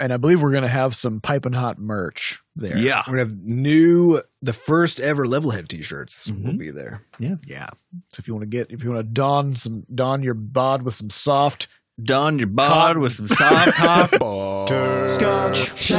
and I believe we're going to have some piping hot merch there. Yeah. We're gonna have new, the first ever Levelhead T-shirts will Mhm. be there. yeah. Yeah. So if you want to get, if you want to don some, don your bod with some soft Don your bod Cotton. with some soft cock. Scotch.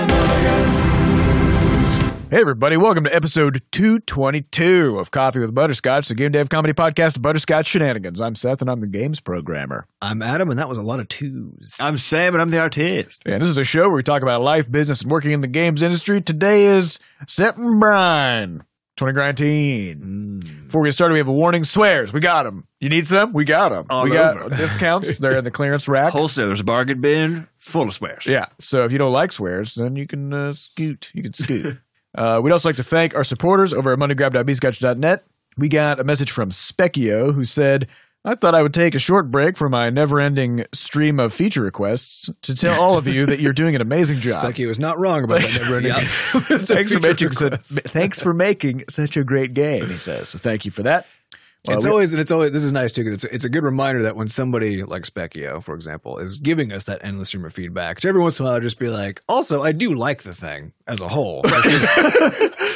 Hey everybody, welcome to episode 222 of Coffee with Butterscotch, the game dev comedy podcast, Butterscotch Shenanigans. I'm Seth and I'm the games programmer. I'm Adam, and that was a lot of twos. I'm Sam and I'm the artist. And this is a show where we talk about life, business, and working in the games industry. Today is September 2019. Before we get started, we have a warning. Swears, we got them. You need some? We got them. All we got over. discounts. They're in the clearance rack. Wholesaler's bargain bin full of swears. Yeah. So if you don't like swears, then you can uh, scoot. You can scoot. uh, we'd also like to thank our supporters over at moneygrab.bscotch.net. We got a message from Specchio who said, I thought I would take a short break from my never ending stream of feature requests to tell all of you that you're doing an amazing job. Becky was not wrong about that never ending Thanks for, making, requests. thanks for making such a great game, he says. So thank you for that. Well, it's we- always and it's always this is nice too because it's it's a good reminder that when somebody like Specchio, for example, is giving us that endless stream of feedback, every once in a while I'll just be like, also I do like the thing as a whole.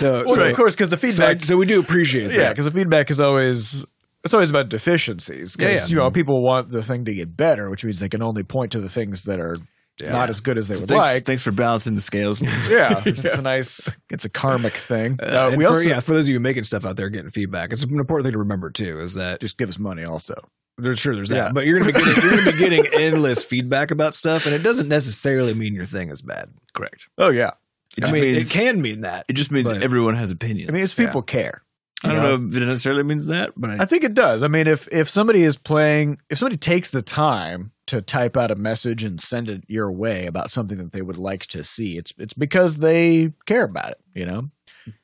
So, well, so, of course, because the so, feedback so we do appreciate Yeah, that. because the feedback is always it's always about deficiencies. Because Yeah, yeah. you know people want the thing to get better, which means they can only point to the things that are Yeah. not as good as they would Thanks, like. thanks for balancing the scales. yeah, it's a nice, it's a karmic thing. Uh, Uh, we for, also yeah, for those of you making stuff out there getting feedback, it's an important thing to remember too. Is that just give us money. Also, there's sure there's that, Yeah. but you're gonna be getting you're gonna be getting endless feedback about stuff, and it doesn't necessarily mean your thing is bad. Correct. oh yeah, It I mean, means it can mean that. it just means but- everyone has opinions. I mean, it's people care. I don't know? know if it necessarily means that, but I, I think it does. I mean, if if somebody is playing, if somebody takes the time to type out a message and send it your way about something that they would like to see, it's it's because they care about it. You know,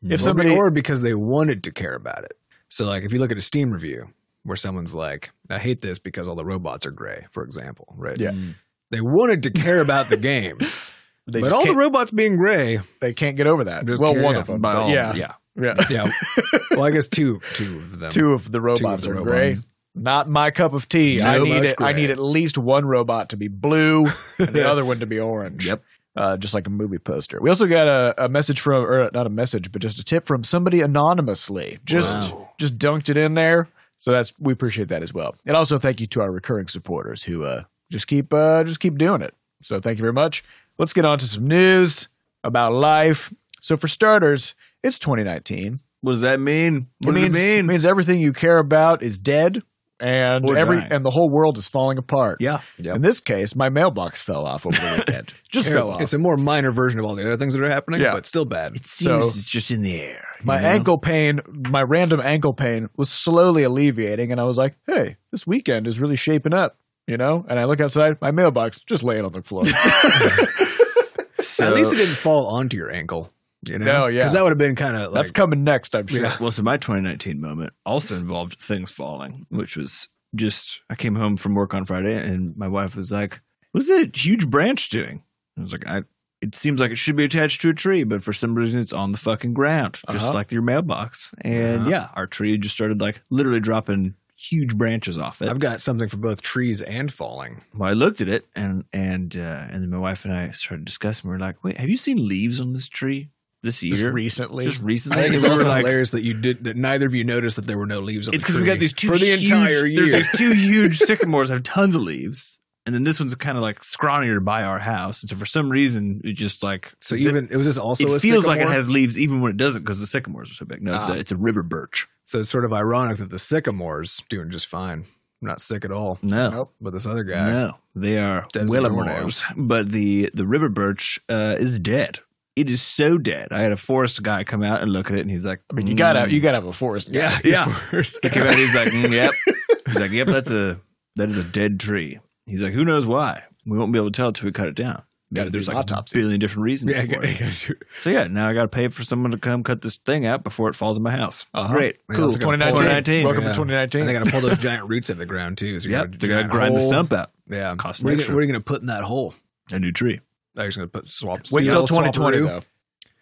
if Or- somebody or because they wanted to care about it. So, like, if you look at a Steam review where someone's like, "I hate this because all the robots are gray," for example, right? Yeah. Mm. They wanted to care about the game, they but all the robots being gray, they can't get over that. Just well, care- one yeah, of them, by but all, yeah, yeah. Yeah. yeah. well, I guess two, two of them. Two of the robots the are robots. gray. Not my cup of tea. I need it. I need at least one robot to be blue and the other one to be orange. Yep. Uh, just like a movie poster. We also got a, a message from, or not a message, but just a tip from somebody anonymously. Just Wow. just dunked it in there. So that's we appreciate that as well. And also thank you to our recurring supporters who uh, just keep uh, just keep doing it. So thank you very much. Let's get on to some news about life. So for starters, it's 2019. What does that mean? What does means, it mean? means everything you care about is dead, and Or every dying. and the whole world is falling apart. yeah. In this case, my mailbox fell off over the weekend. Just fell off. It's a more minor version of all the other things that are happening, Yeah. but still bad. It seems So- it's just in the air. my know? ankle pain, my random ankle pain, was slowly alleviating, and I was like, "Hey, this weekend is really shaping up." You know, and I look outside, my mailbox just laying on the floor. So, At least it didn't fall onto your ankle. You know, No, yeah. because that would have been kind of like That's coming next, I'm sure. Yeah. well, so my 2019 moment also involved things falling, which was just I came home from work on Friday and my wife was like, "What's that huge branch doing?" I was like, "I." It seems like it should be attached to a tree, but for some reason it's on the fucking ground, just Uh-huh. like your mailbox. And Uh-huh. yeah, our tree just started like literally dropping huge branches off it. I've got something for both trees and falling. well, I looked at it and and uh, and then my wife and I started discussing. We are like, "Wait, have you seen leaves on this tree this Just year? recently. Just I recently?" think it's also like, hilarious that you did that. Neither of you noticed that there were no leaves. On It's because we got these two for the huge- entire year. There's these two huge sycamores have tons of leaves, and then this one's kind of like scrawnier by our house. And so for some reason, it just like so even it was this also it a feels like it has leaves even when it doesn't because the sycamores are so big. No, it's Ah. a it's a river birch. So it's sort of ironic that the sycamores doing just fine, not sick at all. No. Nope. But this other guy, No, they are Dead as willamores, but the the river birch uh, is dead. It is so dead. I had a forest guy come out and look at it, and he's like, I mean, you gotta "Mm." you gotta have a forest. guy. yeah, Yeah. First He came out. He's like, "Mm, yep. He's like, yep. That's a that is a dead tree. He's like, who knows why? We won't be able to tell until we cut it down. Gotta do There's like autopsy. a billion different reasons yeah, for it. So yeah, now I got to pay for someone to come cut this thing out before it falls in my house. Uh-huh. Great, cool. 2019. 2019. Welcome Yeah. to 2019. And they got to pull those giant roots out of the ground too. So you Yep, got they're gonna grind the stump out. Yeah, Cost what are, you, gonna- what are you going to put in that hole? A new tree. Are you just going to put swap? Wait you till 2020 though.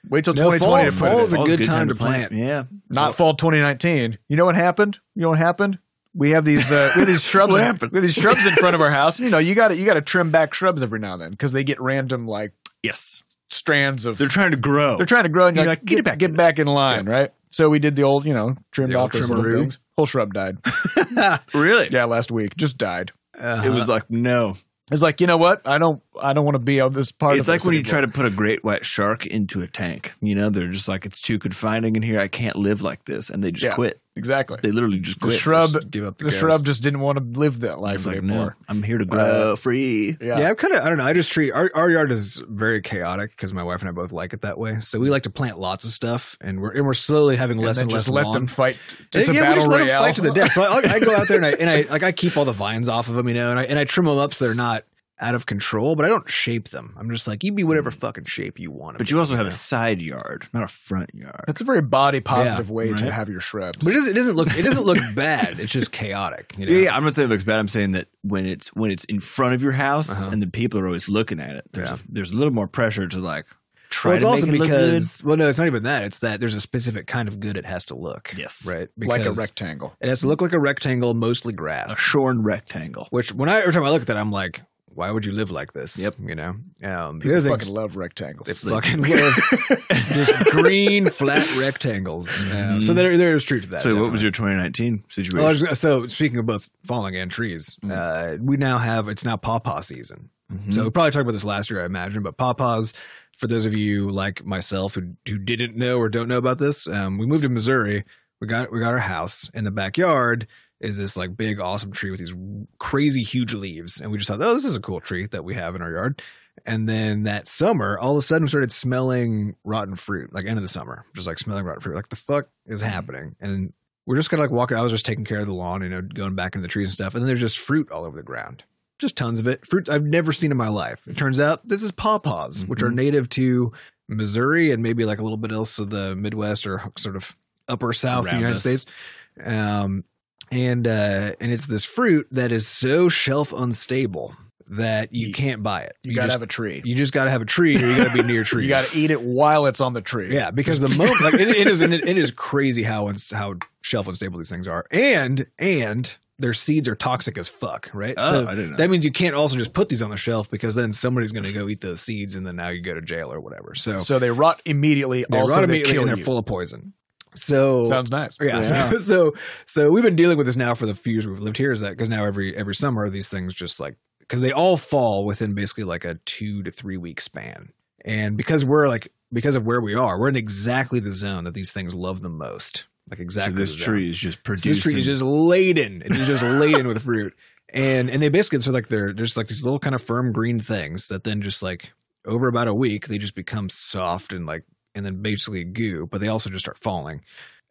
Wait till No, 2020 fall- to put it fall's in. a Fall's good time to plant. Yeah. Not fall 2019. You know what happened? You know what happened? We have these uh, we have these shrubs. What in- happened? We have these shrubs in front of our house. You know, you got to you got to trim back shrubs every now and then because they get random like Yes, strands of they're trying to grow. they're trying to grow and you're You're like, like, get get, it back get in back in line, right? So we did the old, you know, trimmed The old off those little things. Whole shrub died. really? Yeah, last week just died. It was like no. It's like you know what? I don't. I don't want to be on this part. It's of like when you try to put a great white shark into a tank. You know, they're just like it's too confining in here. I can't live like this, and they just Yeah. quit. Exactly. They literally just quit. The shrub, Just give up the the ghost. shrub just didn't want to live that life like, anymore. no, I'm here to grow Uh, free. Yeah. Yeah, I'm kind of. I don't know. I just treat our, our yard is very chaotic because my wife and I both like it that way. So we like to plant lots of stuff, and we're and we're slowly having and less then and, just less let lawn. them fight. Just a yeah, we battle just let royale. them fight to the death. So I, I go out there and I and I like I keep all the vines off of them, you know, and I and I trim them up so they're not out of control, but I don't shape them. I'm just like you be whatever fucking shape you want. But to you also be, have know? a side yard, not a front yard. That's a very body positive way to have your shrubs. But it doesn't, it doesn't look it doesn't look bad. It's just chaotic. You know? Yeah, yeah, I'm not saying it looks bad. I'm saying that when it's when it's in front of your house Uh-huh. and the people are always looking at it, there's Yeah. a, there's a little more pressure to like try Well, it's to also make it look because well, no, it's not even that. It's that there's a specific kind of good it has to look. Yes. right. like a rectangle. It has to look like a rectangle, mostly grass. a shorn rectangle. Which when I every time I look at that, I'm like, why would you live like this? Yep. You know. Um, People other thing, fucking love rectangles. they fucking live just green flat rectangles. Uh, so there, there is truth to that. So, what was your 2019 situation? Well, I was so speaking of both falling and trees, Mm. uh, we now have it's now pawpaw season. Mhm. So we probably talked about this last year, I imagine. But pawpaws, for those of you like myself who who didn't know or don't know about this, um, we moved to Missouri. We got we got our house in the backyard. Is this like big awesome tree with these crazy huge leaves? And we just thought, oh, this is a cool tree that we have in our yard. And then that summer, all of a sudden, we started smelling rotten fruit. Like end of the summer, just like smelling rotten fruit. Like the fuck is happening? And we're just kind of like walking. I was just taking care of the lawn, you know, going back into the trees and stuff. And then there's just fruit all over the ground, just tons of it. Fruit I've never seen in my life. It turns out this is pawpaws, which are Mhm. native to Missouri and maybe like a little bit else of the Midwest or sort of upper South of the United us. States. Um, and uh, and it's this fruit that is so shelf unstable that you You- can't buy it. You, gotta just, have a tree. you just gotta have a tree, or you gotta be near trees. You gotta eat it while it's on the tree. Yeah, because the moment like it, it is it, it is crazy how how shelf unstable these things are, and and their seeds are toxic as fuck, right? Oh, so I didn't know. that means you can't also just put these on the shelf because then somebody's going to go eat those seeds, and then now you go to jail or whatever. So, So they rot immediately. they also, rot they immediately kill and they're you. full of poison. So Sounds nice. yeah, So, so so we've been dealing with this now for the few years we've lived here. Is that because now every every summer these things just like because they all fall within basically like a two to three week span, and because we're like because of where we are, we're in exactly the zone that these things love the most. Like exactly so this the zone. tree is just So producing. this tree is just laden. It is just laden with fruit, and and they basically so like they're there's like these little kind of firm green things that then just like over about a week they just become soft and like and then basically goo, but they also just start falling.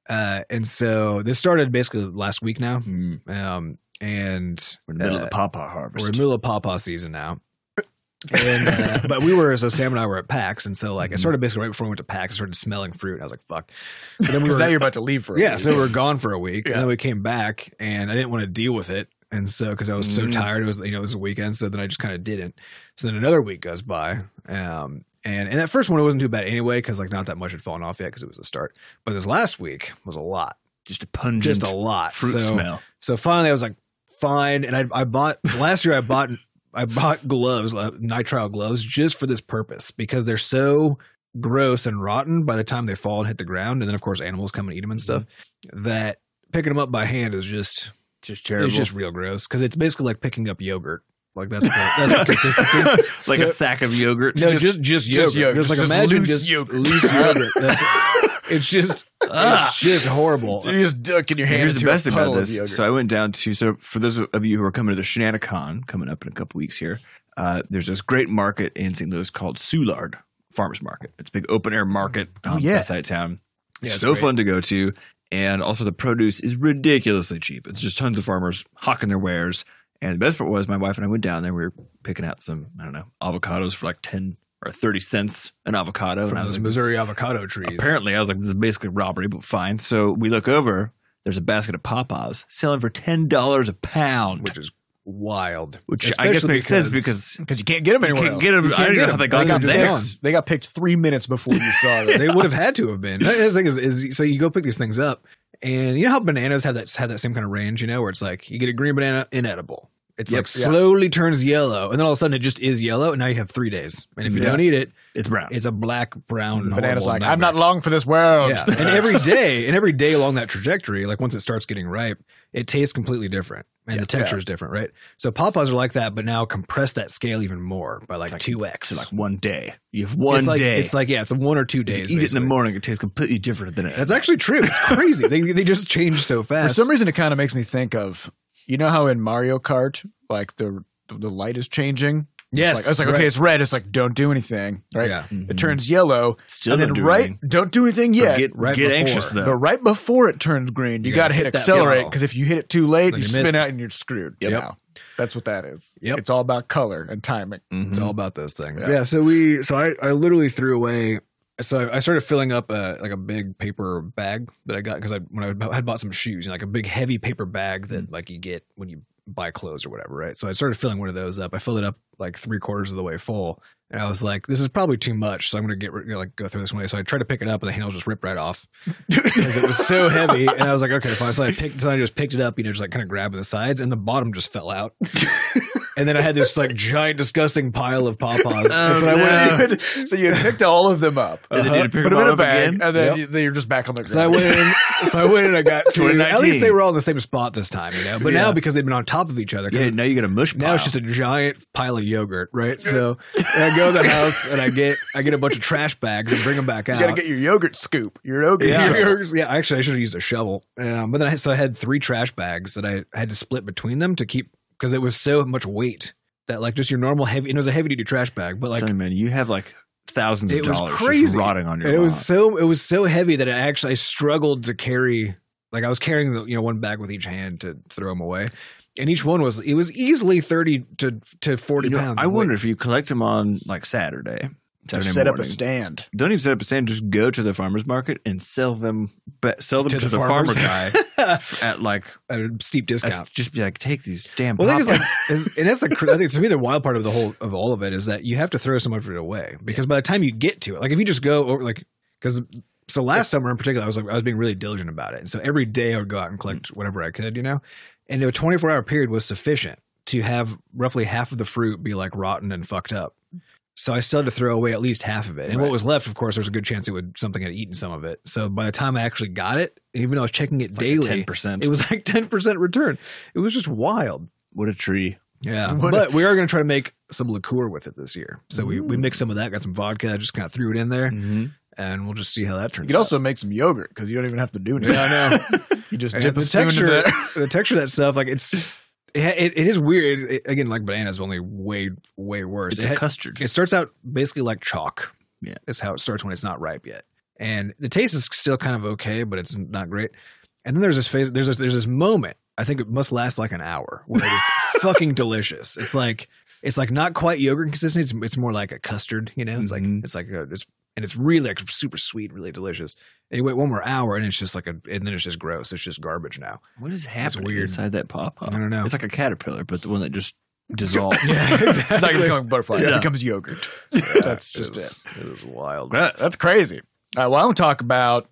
Uh, and so this started basically last week now, Mm, um, and we're in the middle uh, of the pawpaw harvest. we're in the middle of pawpaw season now. and uh, but we were so Sam and I were at PAX, and so like I started basically right before we went to PAX, I started smelling fruit. and I was like, "Fuck!" But then we were now you're about to leave for a yeah, week. so we were gone for a week, Yeah. and then we came back, and I didn't want to deal with it, and so because I was so Mhm. tired, it was you know it was a weekend, so then I just kind of didn't. So then another week goes by, um, and and that first one it wasn't too bad anyway, because like not that much had fallen off yet, because it was the start. But this last week was a lot, just a pungent just a lot. fruit so, smell. So finally, I was like, fine, and I I bought last year. I bought I bought gloves, uh, nitrile gloves, just for this purpose because they're so gross and rotten by the time they fall and hit the ground, and then of course animals come and eat them and stuff. That picking them up by hand is just Just terrible. it's just real gross because it's basically like picking up yogurt. Like that's the, that's the consistency. like a sack of yogurt. No, just just, yogurt. just yogurt. Just like Just imagine loose just yogurt. loose yogurt. It's just Ah. it's just horrible. So you just ducking your hand Here's the best a about this. So I went down to so for those of you who are coming to the Shenanacon coming up in a couple weeks here, uh, there's this great market in St. Louis called Soulard Farmers Market. It's a big open air market Oh, on the yeah. south side of town. Yeah, so great. fun to go to, and also the produce is ridiculously cheap. It's just tons of farmers hawking their wares. And the best part was my wife and I went down there. We were picking out some I don't know avocados for like ten or thirty cents an avocado. and from I was those like, Missouri avocado trees. Apparently, I was like, this is basically robbery, but fine. So we look over. There's a basket of pawpaws selling for ten dollars a pound, which is wild. which I guess Especially makes sense because because you can't get them you anywhere can't else. get them. I can't don't get know how they They got got them picked there. They got picked three minutes before you saw them. they would have had to have been. The thing is, is so you go pick these things up, and you know how bananas have that have that same kind of range, you know, where it's like you get a green banana inedible, It's Yep. like Yeah. slowly turns yellow, and then all of a sudden it just is yellow, and now you have three days. And if you Yeah. don't eat it, It's brown. it's a black brown. Banana's like, nightmare. I'm not long for this world. Yeah, and every day, and every day along that trajectory, like once it starts getting ripe, it tastes completely different, and the texture Yeah. is different, right? So pawpaws are like that, but now compress that scale even more by like like- two x. Like one day. You have one it's like, day. It's like yeah, it's one or two days. you eat it in the morning, it tastes completely different than it. That's actually true. It's crazy. they they just change so fast. For some reason, it kind of makes me think of, you know how in Mario Kart, like the the light is changing. yes, It's like, it's like right. okay, it's red. It's like don't do anything, right? Yeah. It turns yellow, Still and then don't do right, anything. don't do anything But yet. get right get before. anxious though. but right before it turns green, you, You got to hit hit accelerate because if you hit it too late, Then you you spin miss. out and you're screwed. Yep. Now. That's what that is. Yep. It's all about color and timing. It's Mhm. all about those things. Yeah. Yeah. so we, so I, I literally threw away. So I, started filling up a like a big paper bag that I got because I when I had bought some shoes, you know, like a big heavy paper bag that hmm. like you get when you buy clothes or whatever, right? So I started filling one of those up. I filled it up like three quarters of the way full, and I was like, "This is probably too much." So I'm gonna get you know, like go through this one way. So I tried to pick it up, and the handle just ripped right off because it was so heavy. And I was like, "Okay, fine." So I picked, so I just picked it up, you know, just like kind of grabbing the sides, and the bottom just fell out. and then I had this like giant, disgusting pile of pawpaws. Oh, so I went so you had picked all of them up, And then you had pick put them them in a bag, again? and then Yep. you, then you're just back on the ground. So I went in. So I went in. I got to. At least they were all in the same spot this time, you know. But Yeah. now because they've been on top of each other, Yeah, now you got a mush pile. now it's just a giant pile of yogurt, right? So I go to the house and I get I get a bunch of trash bags and bring them back out. you got to get your yogurt scoop. Your yogurt. yeah, shovel. yeah. Actually, I should have used a shovel. Um, but then I so I had three trash bags that I had to split between them to keep because it was so much weight that like just your normal heavy. It was a heavy duty trash bag, but like you, man, you have like thousands of dollars crazy just rotting on your it was so it was so heavy that I actually I struggled to carry like I was carrying the you know one bag with each hand to throw them away, and each one was it was easily thirty to to forty You know, pounds. I wonder if you collect them on like Saturday. Saturday Just set up a stand. Don't even set up a stand. Just go to the farmer's market and sell them. But sell them to, To the, the farmer guy at like at a steep discount. just be like, take these damn. Well, the thing is, like, and that's the I think to me the wild part of the whole of all of it is that you have to throw so much of it away because by the time you get to it, like if you just go over like because so last summer in particular, I was like I was being really diligent about it, and so every day I would go out and collect whatever I could, you know, and a twenty four hour period was sufficient to have roughly half of the fruit be like rotten and fucked up. So I still had to throw away at least half of it, and what was left, of course, there's a good chance it would something had eaten some of it. So by the time I actually got it, even though I was checking it daily, ten percent. it was like ten percent return. It was just wild. What a tree. Yeah, What but we are going to try to make some liqueur with it this year. So we, we mixed some of that, got some vodka, I just kind of threw it in there, Mm-hmm. and we'll just see how that turns. You could out. also make some yogurt because you don't even have to do anything. Yeah, I know. You just And dip the a texture, the texture of that stuff, like it's, it, it, is weird. It- again, like bananas, only way way worse. It's It a custard. it starts out basically like chalk. Yeah. That's how it starts when it's not ripe yet. And the taste is still kind of okay, but it's not great. And then there's this phase, there's this, there's this moment, I think it must last like an hour where it is fucking delicious. It's like, it's like not quite yogurt consistency. It's, it's more like a custard, you know, it's like, Mhm. it's like, a, it's, and it's really like super sweet, really delicious. And you wait one more hour and it's just like a, and then it's just gross. It's just garbage now. What is happening weird. inside that pawpaw? I don't know. It's like a caterpillar, but the one that just dissolves. Yeah, It's not becoming butterfly. Yeah. It becomes yogurt. That's just it. It is wild. That's crazy. All right. Well, I want to talk about.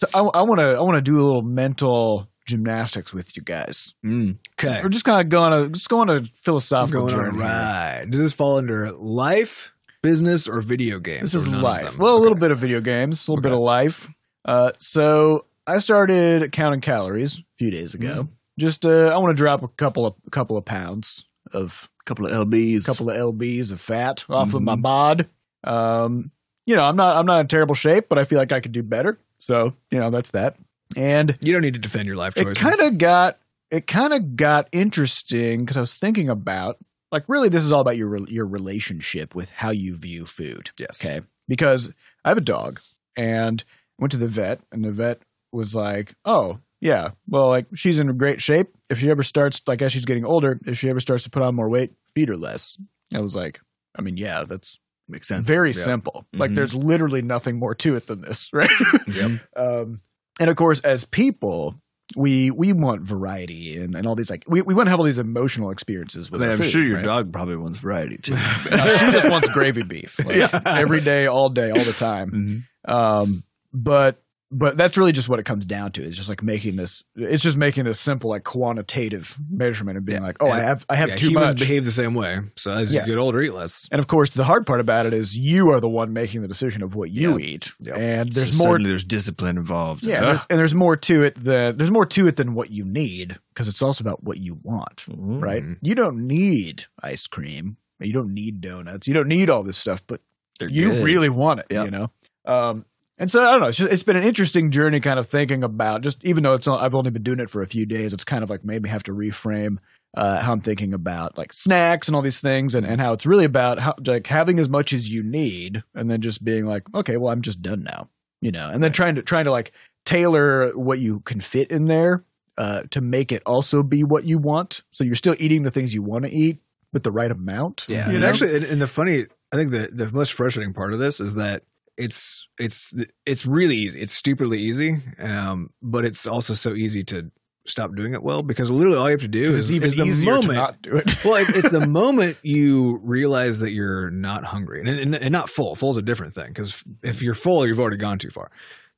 So I want to. I want to do a little mental gymnastics with you guys. Mm. Okay. We're just kind of going to just going to philosophical going on a journey. here. ride. Does this fall under life, business, or video games? This is or none of life. Well, a little bit of video games, a little bit of life. Uh, so I started counting calories a few days ago. Just uh, I want to drop a couple of a couple of pounds of couple of lbs. a couple of lbs of fat off of my Mhm. bod. Um, you know, I'm not I'm not in terrible shape, but I feel like I could do better. So you know, that's that. And You don't need to defend your life it kind of got it kind of got interesting because I was thinking about like really this is all about your your relationship with how you view food. yes. Okay. Because I have a dog and went to the vet and the vet was like, oh, yeah, well, like she's in great shape. If she ever starts, like as she's getting older, if she ever starts to put on more weight, feed her less. I was like, I mean, yeah, that's Makes sense. very Yeah. simple. Like Mhm. there's literally nothing more to it than this, right? Yep. um, and of course, as people, we we want variety and, and all these like we, we want to have all these emotional experiences I with mean, our I'm food, sure your right? dog probably wants variety too. She just wants gravy beef like, Yeah. every day, all day, all the time. Mhm. Um, but but that's really just what it comes down to. It's just like making this. It's just making this simple, like quantitative measurement and being like, oh, I have, I have Yeah, too humans much. behave the same way. So as Yeah. you get older, eat less. and of course, the hard part about it is you are the one making the decision of what you eat, Yep. and there's So more. there's discipline involved. Yeah, Ugh. and there- and there's more to it than there's more to it than what you need because it's also about what you want, Mhm. right? You don't need ice cream, you don't need donuts, you don't need all this stuff, but They're you good. really want it, Yep. you know. Um, and so I don't know. It's just it's been an interesting journey, kind of thinking about just even though it's all, I've only been doing it for a few days, it's kind of like made me have to reframe uh, how I'm thinking about like snacks and all these things, and, and how it's really about how like having as much as you need, and then just being like, okay, well, I'm just done now, you know, and then trying to trying to like tailor what you can fit in there uh, to make it also be what you want. So you're still eating the things you want to eat but the right amount. Yeah, you and actually, and, and the funny, I think the the most frustrating part of this is that it's it's it's really easy. It's stupidly easy, um, but it's also so easy to stop doing it well because literally all you have to do is, it's even is the moment. to not do it. well, it, it's the moment you realize that you're not hungry and, and, and not full. Full is a different thing because if you're full, you've already gone too far.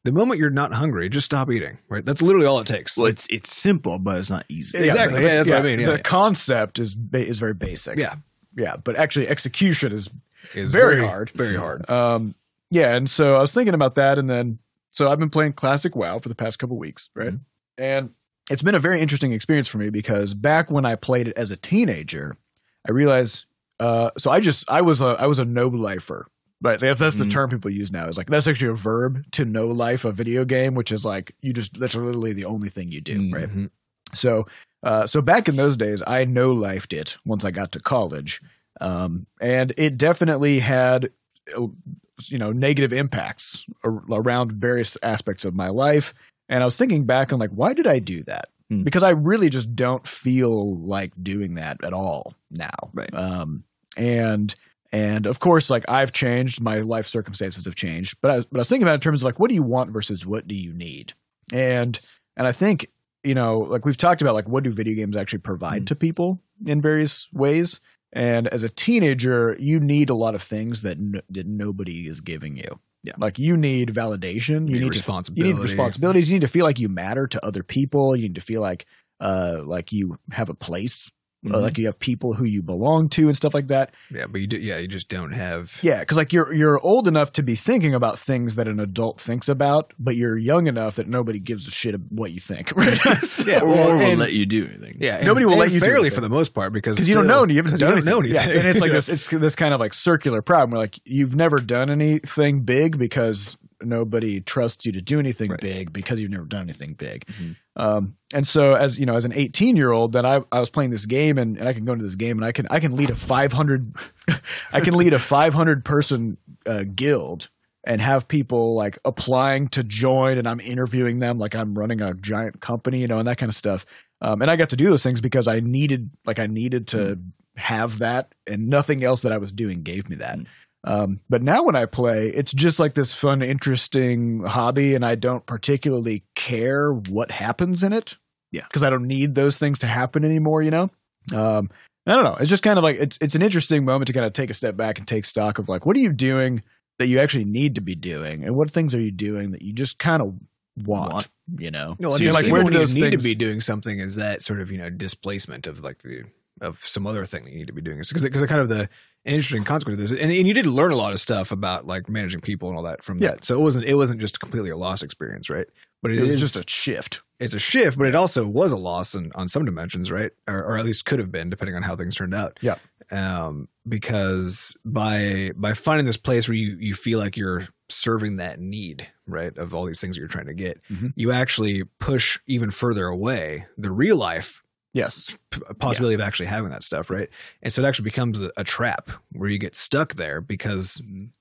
The moment you're not hungry, just stop eating. Right? That's literally all it takes. Well, it's it's simple, but it's not easy. Exactly. Yeah, that's what I mean. Yeah. the concept is ba- is very basic. yeah, yeah, but actually execution is it's Very hard. Very hard. um yeah. And so I was thinking about that, and then so I've been playing classic WoW for the past couple weeks, right? Mm-hmm. And it's been a very interesting experience for me because back when I played it as a teenager, I realized. Uh, so I just I was a I was a no lifer. Right, that's, that's the Mm-hmm. Mhm. term people use now. Is like that's actually a verb to no life a video game, which is like you just that's literally the only thing you do, right? Mhm. So, uh, so back in those days, I no lifed it once I got to college, um, and it definitely had, you know, negative impacts ar- around various aspects of my life. And I was thinking back on like, why did I do that? Hmm. Because I really just don't feel like doing that at all now. Right. Um, and and of course, like I've changed, my life circumstances have changed. But I, but I was thinking about it in terms of like, what do you want versus what do you need? And and I think you know, like we've talked about, like what do video games actually provide Mm. to people in various ways. And as a teenager, you need a lot of things that no, that nobody is giving you. Yeah. like you need validation, you, need need to, you need responsibilities. You need to feel like you matter to other people. You need to feel like uh like you have a place, uh, Mhm. like you have people who you belong to and stuff like that. Yeah, but you do. Yeah, you just don't have. Yeah, because like you're you're old enough to be thinking about things that an adult thinks about, but you're young enough that nobody gives a shit of what you think. Right? Yeah, or well, will and- let you do anything. Yeah, Nobody will and let you do fairly anything. for the most part because because you don't know and you haven't 'cause done you don't know anything. anything. Yeah, and it's like this it's this kind of like circular problem where like you've never done anything big because nobody trusts you to do anything Right. big because you've never done anything big. Mhm. Um, and so as you know, as an 18 year old, then I, I was playing this game and, and I can go into this game and I can I can lead a 500 I can lead a 500 person uh, guild and have people like applying to join and I'm interviewing them like I'm running a giant company, you know, and that kind of stuff. Um, and I got to do those things because I needed like I needed to have that and nothing else that I was doing gave me that. Um, but now when I play, it's just like this fun, interesting hobby, and I don't particularly care what happens in it. Yeah. because I don't need those things to happen anymore. You know, um, I don't know. It's just kind of like it's it's an interesting moment to kind of take a step back and take stock of like what are you doing that you actually need to be doing, and what things are you doing that you just kind of want. Want. You know, No, So you're like where do those you need to be doing something is that sort of you know displacement of like the of some other thing that you need to be doing because because kind of the interesting consequence of this and, and you did learn a lot of stuff about like managing people and all that from Yeah. that so it wasn't it wasn't just completely a lost experience right but it was is- just a shift. it's a shift but it also was a loss in, on some dimensions right or, or at least could have been depending on how things turned out Yeah. um because by by finding this place where you you feel like you're serving that need right of all these things that you're trying to get Mhm. you actually push even further away the real life Yes, possibility of actually having that stuff right and so it actually becomes a, a trap where you get stuck there because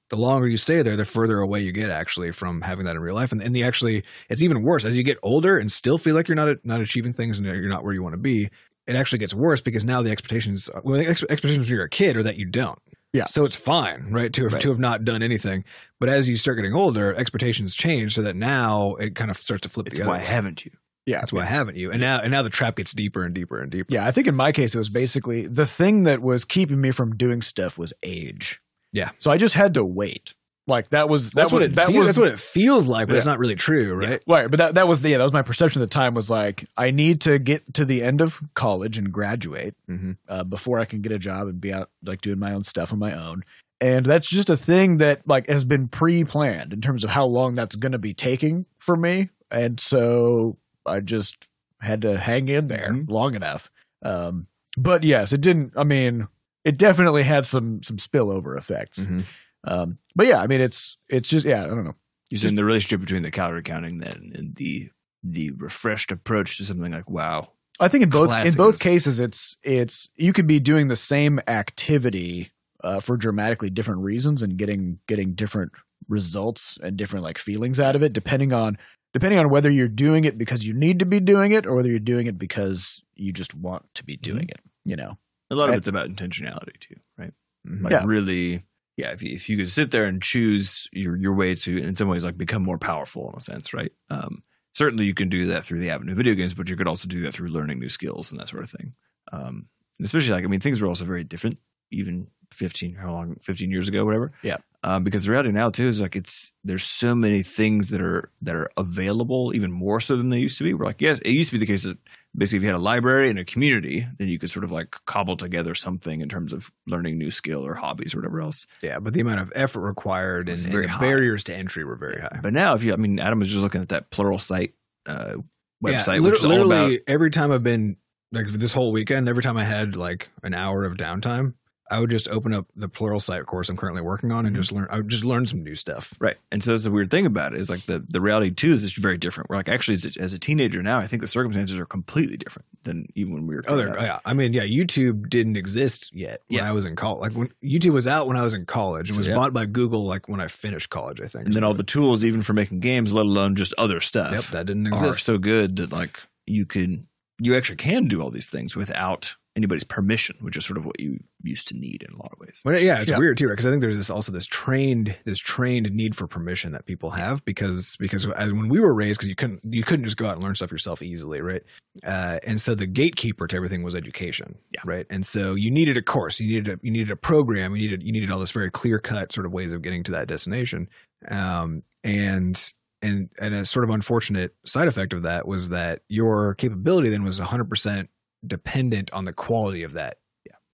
the longer you stay there the further away you get actually from having that in real life and, and the actually it's even worse as you get older and still feel like you're not not achieving things and you're not where you want to be it actually gets worse because now the expectations well the ex- expectations when you're a kid are that you don't Yeah. so it's fine right to have, Right. to have not done anything but as you start getting older expectations change so that now it kind of starts to flip It's why way. haven't you? Yeah, that's why haven't you and now and now the trap gets deeper and deeper and deeper Yeah, I think in my case, it was basically the thing that was keeping me from doing stuff was age. Yeah. So I just had to wait. Like that was that That's was what it that feels, was that's what it feels like, but it's not really true, right? Right, but that that was the yeah, that was my perception at the time was like I need to get to the end of college and graduate Mm-hmm. uh, before I can get a job and be out like doing my own stuff on my own. And that's just a thing that like has been pre-planned in terms of how long that's going to be taking for me. And so I just had to hang in there Mhm. long enough. Um, but yes, it didn't. I mean, it definitely had some some spillover effects. Mm-hmm. Um, but yeah, I mean, it's it's just yeah, I don't know. You're saying the relationship between the calorie counting then and the the refreshed approach to something like WoW. I think in both in both cases, it's it's you could be doing the same activity uh, for dramatically different reasons and getting getting different results and different like feelings out of it, depending on depending on whether you're doing it because you need to be doing it or whether you're doing it because you just want to be doing it. You know, A lot of it's about intentionality too, right? Mm-hmm. Like Yeah. really, yeah. If you, if you could sit there and choose your your way to, in some ways, like become more powerful in a sense, right? Um, certainly, you can do that through the avenue of video games, but you could also do that through learning new skills and that sort of thing. Um, especially like I mean, things were also very different, even fifteen how long, fifteen years ago, whatever. Yeah. Um, because the reality now too is like it's there's so many things that are that are available even more so than they used to be. We're like, yes, it used to be the case that basically if you had a library and a community, then you could sort of like cobble together something in terms of learning new skill or hobbies or whatever else. Yeah, but the amount of effort required and, and very the high. barriers to entry were very high. But now, if you, I mean, Adam was just looking at that Pluralsight uh, website, yeah, which is all literally every time I've been like this whole weekend, every time I had like an hour of downtime, I would just open up the Pluralsight course I'm currently working on and Mhm. just learn. I would just learn some new stuff. Right. And so that's the weird thing about it is like the, the reality too is it's very different. We're like actually as a, as a teenager now, I think the circumstances are completely different than even when we were. Oh, growing there, up. yeah. I mean, yeah, YouTube didn't exist yet when Yeah. I was in college. Like when YouTube was out when I was in college and was yeah. bought by Google like when I finished college, I think. And then all the tools, even for making games, let alone just other stuff, yep, that didn't are exist. so good that like you could, you actually can do all these things without anybody's permission, which is sort of what you used to need in a lot of ways. But yeah, it's Yeah. weird too, because I think there's this also this trained this trained need for permission that people have because because as when we were raised, because you couldn't you couldn't just go out and learn stuff yourself easily, right? Uh, and so the gatekeeper to everything was education, Yeah. right? And so you needed a course, you needed a, you needed a program, you needed you needed all this very clear cut sort of ways of getting to that destination, um, and and and a sort of unfortunate side effect of that was that your capability then was 100 percent dependent on the quality of that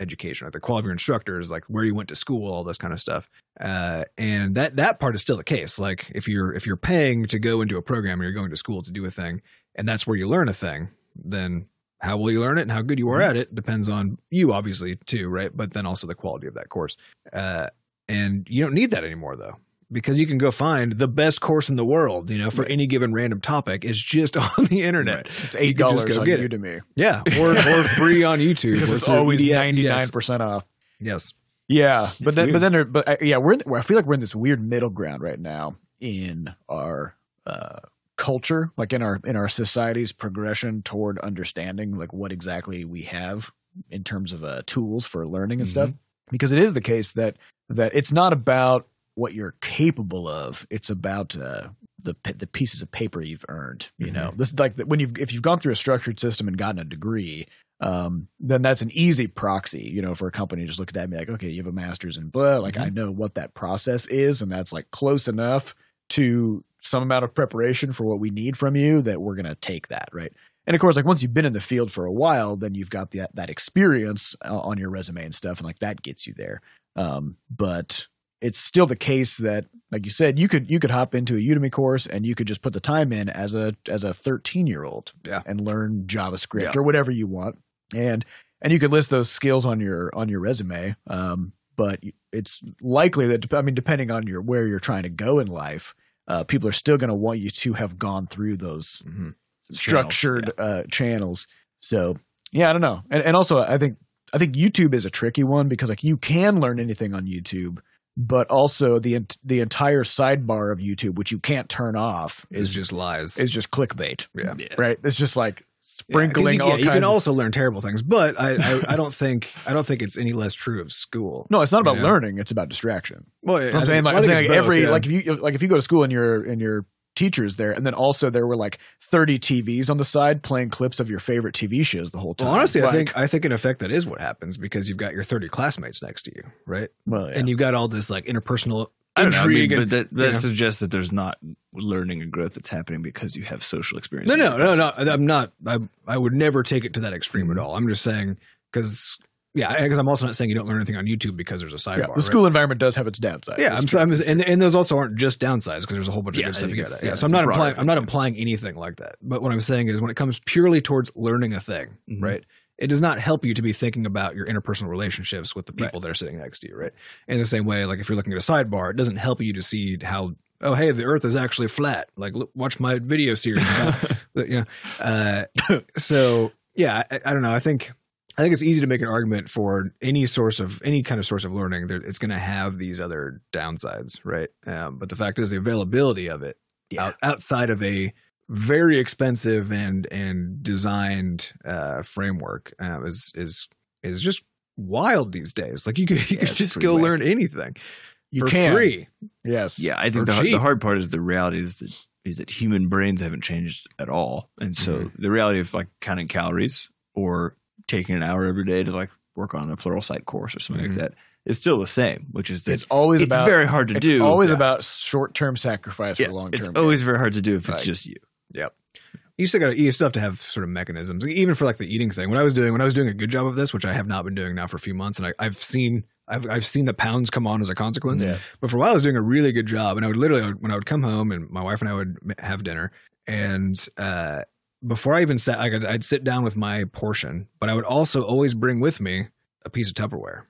education, right? The quality of your instructors, like where you went to school, all this kind of stuff. Uh, and that that part is still the case. Like if you're if you're paying to go into a program or you're going to school to do a thing, and that's where you learn a thing, then how will you learn it and how good you are at it depends on you, obviously, too, right? But then also the quality of that course. Uh, and you don't need that anymore, though. Because you can go find the best course in the world, you know, for any given random topic. is just on the internet. it's You eight dollars on get it. Udemy Yeah, or or free on YouTube. because it's always ninety nine percent off. Yes. Yeah, but then, weird. but then, there, but uh, yeah, we're in, I feel like we're in this weird middle ground right now in our uh, culture, like in our in our society's progression toward understanding like what exactly we have in terms of uh, tools for learning and stuff. Because it is the case that that it's not about what you're capable of; it's about uh, the the pieces of paper you've earned. You know, this is like when you've if you've gone through a structured system and gotten a degree, um, then that's an easy proxy, you know, for a company to just look at that and be like, okay, you have a master's in blah. Like, I know what that process is, and that's like close enough to some amount of preparation for what we need from you that we're going to take that, right? And of course, like once you've been in the field for a while, then you've got that that experience uh, on your resume and stuff, and like that gets you there. Um, but it's still the case that, like you said, you could you could hop into a Udemy course and you could just put the time in as a as a thirteen year old, Yeah. and learn JavaScript Yeah. or whatever you want, and and you could list those skills on your on your resume. Um, but it's likely that I mean, depending on your where you're trying to go in life, uh, people are still going to want you to have gone through those Mm-hmm. Structured channels, uh, channels. So yeah, I don't know, and and also I think I think YouTube is a tricky one because like you can learn anything on YouTube, but also the the entire sidebar of YouTube, which you can't turn off, Is is just lies. is just clickbait. Yeah. Yeah. Right. It's just like Yeah, 'cause sprinkling you, all yeah, you kinds. can of- also learn terrible things, but I, I, I don't think I don't think it's any less true of school. no, it's not about Yeah. learning. It's about distraction. Well, I'm saying like, I'm saying like every like if you like if you go to school and your and your teachers there, and then also there were like 30 TVs on the side playing clips of your favorite TV shows the whole time. well, honestly, I think I think in effect that is what happens because you've got your thirty classmates next to you, right? well, yeah. And you've got all this like interpersonal I don't know, I mean, intrigue. and- but that, that know. suggests that there's not learning and growth that's happening because you have social experience. no, no, no, no. I'm not. I I would never take it to that extreme Mm-hmm. at all. I'm just saying because yeah, because I'm also not saying you don't learn anything on YouTube because there's a sidebar. Yeah, the right? school environment does have its downsides. Yeah, I'm. I'm and and those also aren't just downsides because there's a whole bunch of Yeah, good stuff you get. Yeah, yeah, so I'm not implying I'm not implying anything like that. But what I'm saying is when it comes purely towards learning a thing, Mhm. right? It does not help you to be thinking about your interpersonal relationships with the people that are sitting next to you, right? In the same way, like if you're looking at a sidebar, it doesn't help you to see how oh hey the Earth is actually flat. Like look, watch my video series. you know, uh, so yeah, I, I don't know. I think I think it's easy to make an argument for any source of any kind of source of learning. That it's going to have these other downsides, right? Um, but the fact is, the availability of it out, outside of a very expensive and and designed uh, framework uh, is is is just wild these days. Like you could you Yeah, could just go wacky. learn anything you for can. free. Yes. Yeah, I think the, hard- the hard part is the reality is that is that human brains haven't changed at all, and so Mm-hmm. the reality of like counting calories or taking an hour every day to like work on a Plural pluralsight course or something Mhm. like that is still the same. Which is that It's always it's about very hard to it's do. It's always Yeah. about short term sacrifice Yeah, for long it's term. always very hard to do if Like- it's just you. Yep. You still got you still have to have sort of mechanisms, even for like the eating thing. When I was doing when I was doing a good job of this, which I have not been doing now for a few months, and I, I've seen I've I've seen the pounds come on as a consequence. Yeah. But for a while, I was doing a really good job, and I would literally when I would come home and my wife and I would have dinner, and uh, before I even sat, I could, I'd sit down with my portion, but I would also always bring with me a piece of Tupperware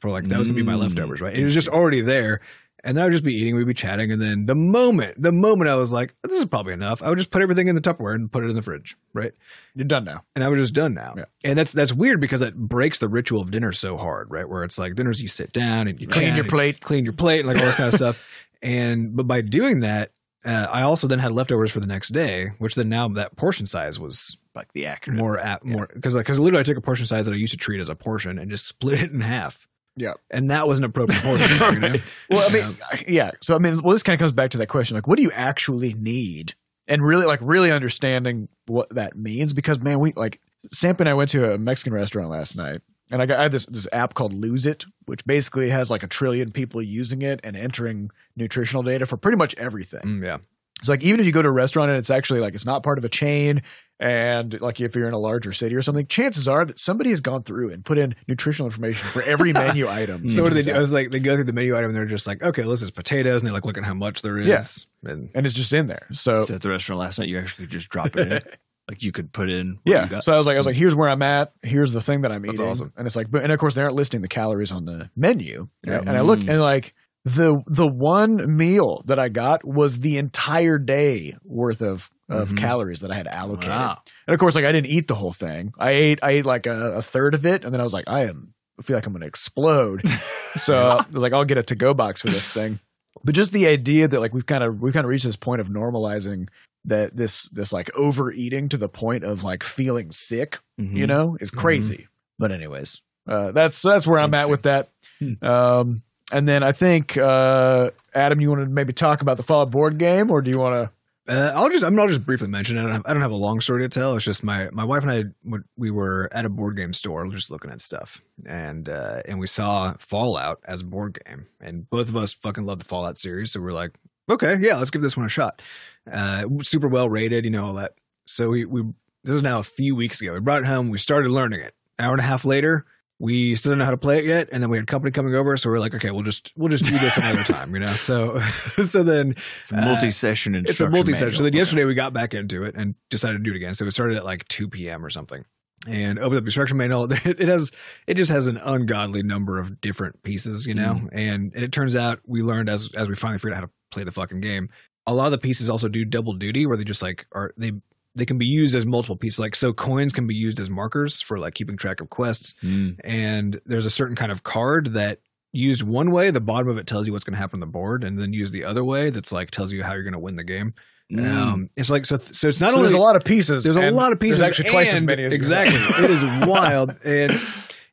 for like that was gonna be my Mm. leftovers, right? And it was just already there. And then I would just be eating, we'd be chatting, and then the moment, the moment I was like, "This is probably enough," I would just put everything in the Tupperware and put it in the fridge, right? You're done now. and I was just done now. Yeah. And that's that's weird because that breaks the ritual of dinner so hard, right? Where it's like dinners you sit down and you Clean your plate. clean your plate, and like all this kind of stuff. And but by doing that, uh, I also then had leftovers for the next day, which then now that portion size was Like the accurate. more at more because because literally I took a portion size that I used to treat as a portion and just split it in half. Yeah. and that was an appropriate portion. you know? Well, I Yeah. mean, yeah. So, I mean, well, this kind of comes back to that question like, what do you actually need? And really, like, really understanding what that means because, man, we like, Sam and I went to a Mexican restaurant last night. And I got I have this this app called Lose It, which basically has like a trillion people using it and entering nutritional data for pretty much everything. Mm, yeah, It's like even if you go to a restaurant and it's actually like it's not part of a chain, and like if you're in a larger city or something, chances are that somebody has gone through and put in nutritional information for every menu item. So what do they do? this I was like, they go through the menu item and they're just like, okay, well, this is potatoes, and they like look at how much there is. Yeah. And and it's just in there. So So at the restaurant last night, you actually just drop it in. like you could put in. what yeah. you got. So I was like, I was like, here's where I'm at. Here's the thing that I'm That's eating. awesome. And it's like, but and of course they aren't listing the calories on the menu. Yeah. And I look Mm. and like the the one meal that I got was the entire day worth of of Mhm. calories that I had allocated. Wow. And of course, like I didn't eat the whole thing. I ate I ate like a, a third of it, and then I was like, I am I feel like I'm gonna explode. so I was like, I'll get a to go box for this thing. But just the idea that like we've kind of we've kind of reached this point of normalizing that this this like overeating to the point of like feeling sick, Mhm. you know, is crazy. But anyways, uh, that's that's where I'm at with that. Hmm. Um, and then I think uh, Adam, you want to maybe talk about the Fallout board game, or do you want to? Uh, I'll just I'm I'll just briefly mention it. I don't, have, I don't have a long story to tell. It's just my my wife and I would- we were at a board game store just looking at stuff, and uh, and we saw Fallout as a board game, and both of us fucking love the Fallout series, so we're like, okay, yeah, let's give this one a shot. Uh, super well rated, you know all that. So we we this is now a few weeks ago. We brought it home. We started learning it. Hour and a half later, we still didn't know how to play it yet, and then we had company coming over, so we are like, okay, we'll just we'll just do this another time, you know. So so then It's a multi-session it's a multi-session. So manual. then yesterday we got back into it and decided to do it again. So we started at like 2 p.m. or something. And open up the instruction manual. It, it has it just has an ungodly number of different pieces, you know. Mm-hmm. And, and it turns out we learned as as we finally figured out how to play the fucking game. A lot of the pieces also do double duty, where they just like are they they can be used as multiple pieces. Like so, coins can be used as markers for like keeping track of quests Mm. and there's a certain kind of card that used one way the bottom of it tells you what's going to happen on the board and then used the other way that's like tells you how you're going to win the game Mm. um it's like so so it's not so only there's a lot of pieces. there's a lot of pieces There's actually twice as many. As you exactly it is wild and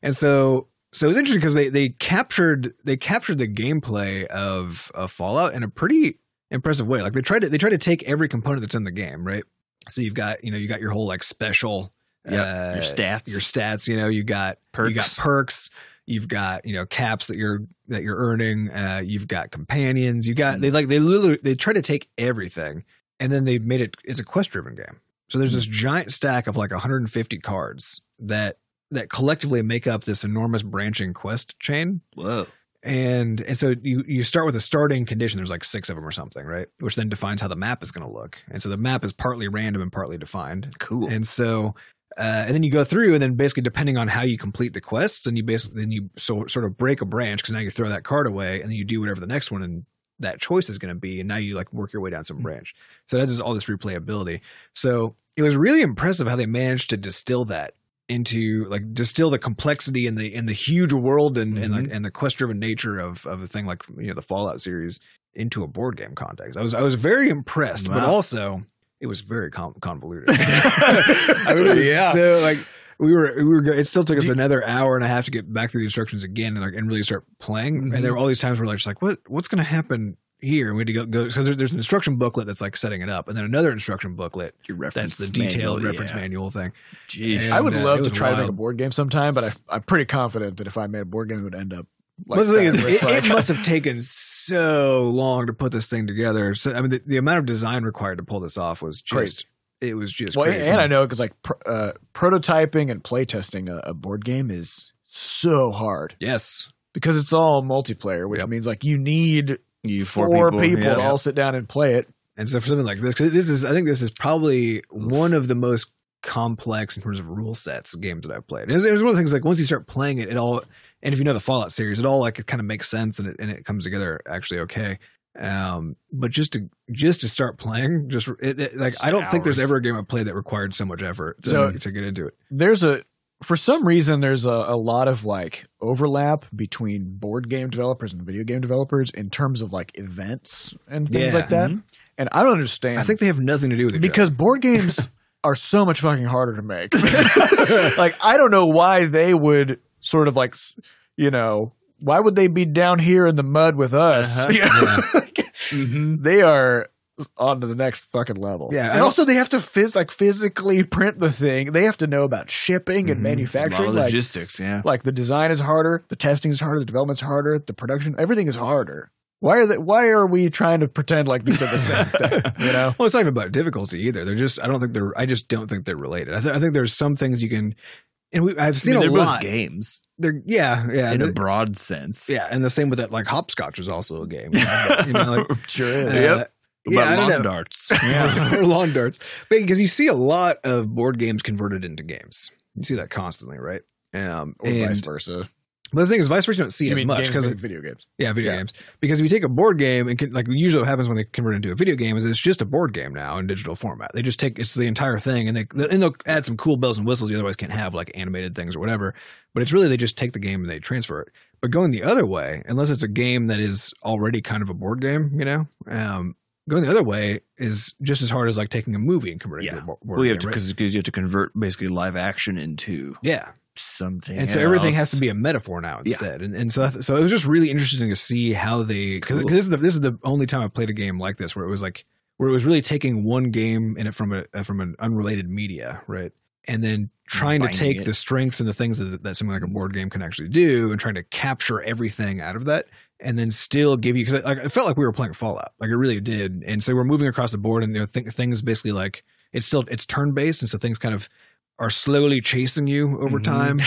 and so so it's interesting because they they captured they captured the gameplay of, of fallout in a pretty impressive way like they tried to they tried to take every component that's in the game right so you've got you know you got your whole like special Yeah, uh, your stats. your stats you know you got Perks. you got perks You've got you know caps that you're that you're earning. Uh, you've got companions. You got they like they literally they try to take everything and then they made it. It's a quest driven game. So there's this giant stack of like 150 cards that that collectively make up this enormous branching quest chain Whoa. and and so you you start with a starting condition there's like six of them or something right which then defines how the map is going to look and so the map is partly random and partly defined Cool. and so uh, and then you go through and then basically depending on how you complete the quests and you basically then you so sort of break a branch because now you throw that card away and then you do whatever the next one and that choice is going to be and now you like work your way down some hmm. branch so that is all this replayability so it was really impressive how they managed to distill that into like distill the complexity and the and the huge world and and, like, mm-hmm. and the quest driven nature of of a thing like you know the Fallout series into a board game context. I was I was very impressed, but also it was very con- convoluted. I mean, it was Yeah. so like we were we were it still took us another hour and a half to get back through the instructions again and like and really start playing. And there were all these times where like just like what what's going to happen here? And we had to go go because there, there's an instruction booklet that's like setting it up, and then another instruction booklet Your that's the detailed manual, reference yeah. manual thing. Jeez. I would And, uh, love to was try to make a board game sometime, but I, I'm pretty confident that if I made a board game, it would end up. Like But the thing that, is, where it's it, like- it must have taken so long to put this thing together. So I mean, the, the amount of design required to pull this off was just Crazy. It was just well, crazy. and I know because like pr- uh, prototyping and playtesting a, a board game is so hard yes, because it's all multiplayer, which Yep. means like you need you four, people, yeah. to all sit down and play it. and so for something like this, 'cause this is I think this is probably one of the most complex in terms of rule sets games that I've played. It was, it was one of the things like once you start playing it, it all and if you know the Fallout series, it all like it kind of makes sense and it and it comes together actually okay. Um, but just to just to start playing, just it, it- like I don't think there's ever a game I've played that required so much effort to, So- to get into it. There's a for some reason there's a, a lot of like overlap between board game developers and video game developers in terms of like events and things Yeah. like that. And I don't understand. I think they have nothing to do with it because board games are so much fucking harder to make. like I don't know why they would sort of like you know why would they be down here in the mud with us? Uh-huh. Know? Mhm. they are on to the next fucking level. Yeah, and also they have to phys- like physically print the thing. They have to know about shipping and Mhm. Lot manufacturing. Like, logistics, yeah. like the design is harder, the testing is harder, the development's harder, the production, everything is harder. Why are they, Why are we trying to pretend like these are the same thing? You know, Well, it's not even about difficulty either. They're just I don't think they're I just don't think they're related. I, th- I think there's some things you can and we, I've I seen mean, a lot. games They're yeah yeah in a broad sense. yeah, and the same with that like hopscotch is also a game. you know, like, sure is. uh, Yep. Yeah, About I lawn darts. Yeah, or lawn darts. Because you see a lot of board games converted into games. You see that constantly, right? Um, or and, vice versa. But the thing is, vice versa, you don't see You as much because video games? Yeah, video Yeah. games. Because if you take a board game and can, like usually what happens when they convert it into a video game is it's just a board game now in digital format. They just take it's the entire thing and they and they'll add some cool bells and whistles you otherwise can't have like animated things or whatever. But it's really they just take the game and they transfer it. But going the other way, unless it's a game that is already kind of a board game, you know, um, going the other way is just as hard as like taking a movie and converting it Yeah. to a board Well, you game. have to right? because you have to convert basically live action into yeah, something, and so everything has to be a metaphor now Yeah. instead. And and so th- so it was just really interesting to see how they because Cool. this is the this is the only time I've played a game like this where it was like where it was really taking one game in it from a uh, from an unrelated media, right? And then trying to take it. the strengths and the things that, that something like a board game can actually do, and trying to capture everything out of that, and then still give you because like, I felt like we were playing Fallout, like it really did. And so we're moving across the board, and you know, th- things basically like it's still it's turn based, and so things kind of are slowly chasing you over Mhm. time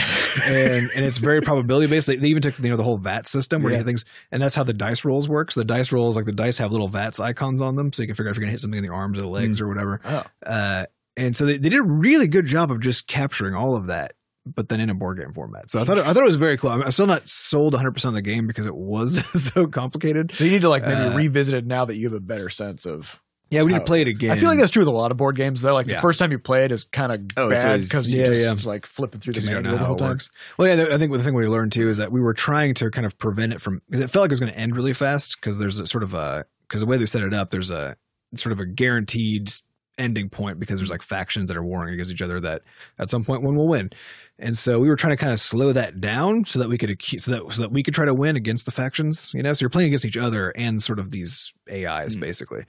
and and it's very probability based. They, they even took you know the whole VATS system where you Yeah. get things, and that's how the dice rolls work. So the dice rolls like the dice have little VATS icons on them, so you can figure out if you're gonna hit something in the arms or the legs or whatever. Oh, Uh, and so they, they did a really good job of just capturing all of that, but then in a board game format. So I thought it, I thought it was very cool. I'm, I'm still not sold 100 percent of the game because it was so complicated. so you need to like maybe Uh, revisit it now that you have a better sense of. Yeah, we need to play it again. I feel like that's true with a lot of board games though. Like Yeah. the first time you play it is kind of Oh, bad because you Yeah, just yeah. like flipping through the because you don't know manual the whole it time. works. Well, yeah, I think the thing we learned too is that we were trying to kind of prevent it from because it felt like it was going to end really fast because there's a sort of a because the way they set it up, there's a sort of a guaranteed ending point because there's like factions that are warring against each other that at some point one will win. And so we were trying to kind of slow that down so that we could acu- so that so that we could try to win against the factions, you know. So you're playing against each other and sort of these AIs Hmm. basically.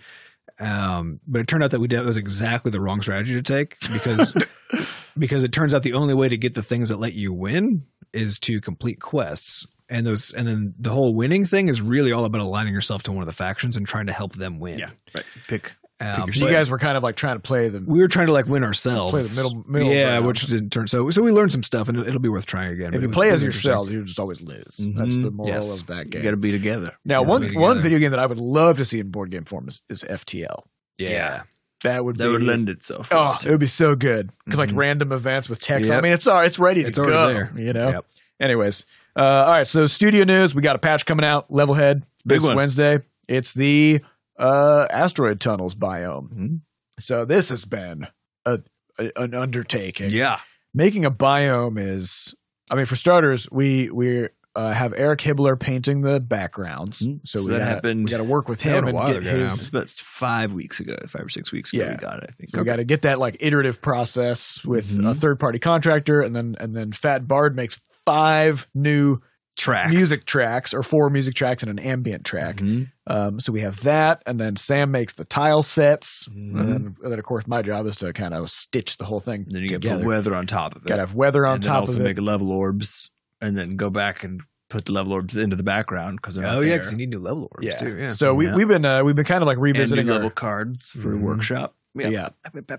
Um, but it turned out that we did that was exactly the wrong strategy to take because because it turns out the only way to get the things that let you win is to complete quests. And those, and then the whole winning thing is really all about aligning yourself to one of the factions and trying to help them win. Yeah, right. Pick. Um, So you guys were kind of like trying to play the. we were trying to like win ourselves. Play the middle- middle yeah, ground. which didn't turn. So, so we learned some stuff, and it, will be worth trying again. If you play as was interesting. yourselves, you just always lose. That's Mhm. the moral Yes. of that game. You got to be together. now, one be one video game that I would love to see in board game form is, is FTL. Yeah, That would That be, would lend itself. Oh, it would be so good because like Mhm. random events with text. I mean, it's all it's ready to It's go. already there. You know. Yep. Anyways, uh, all right. So studio news. We got a patch coming out. Levelhead Big this one. Wednesday. It's the uh, asteroid tunnels biome. Mhm. So this has been a, a an undertaking. Yeah. Making a biome is. I mean, for starters, we we. Uh, have Eric Hibbler painting the backgrounds, Mhm. so, So we that gotta, happened- We got to work with him a and get now. his about five weeks ago, five or six weeks ago. Yeah. We got it. I think. So we got to get that like iterative process with a Mhm. third party contractor, and then and then Fat Bard makes five new tracks. music tracks or four music tracks and an ambient track. Mhm. Um, so we have that, and then Sam makes the tile sets, Mhm. and, then, and then of course my job is to kind of stitch the whole thing And Then you got to together. put weather on top of it. Got to have weather on and then top also of it. Also make level orbs, and then go back and put the level orbs into the background because Oh yeah, because you need new level orbs yeah. too. Yeah. So we Yeah. we've been uh, we've been kind of like revisiting revisiting level our, cards for Mhm. workshop. yeah. yeah.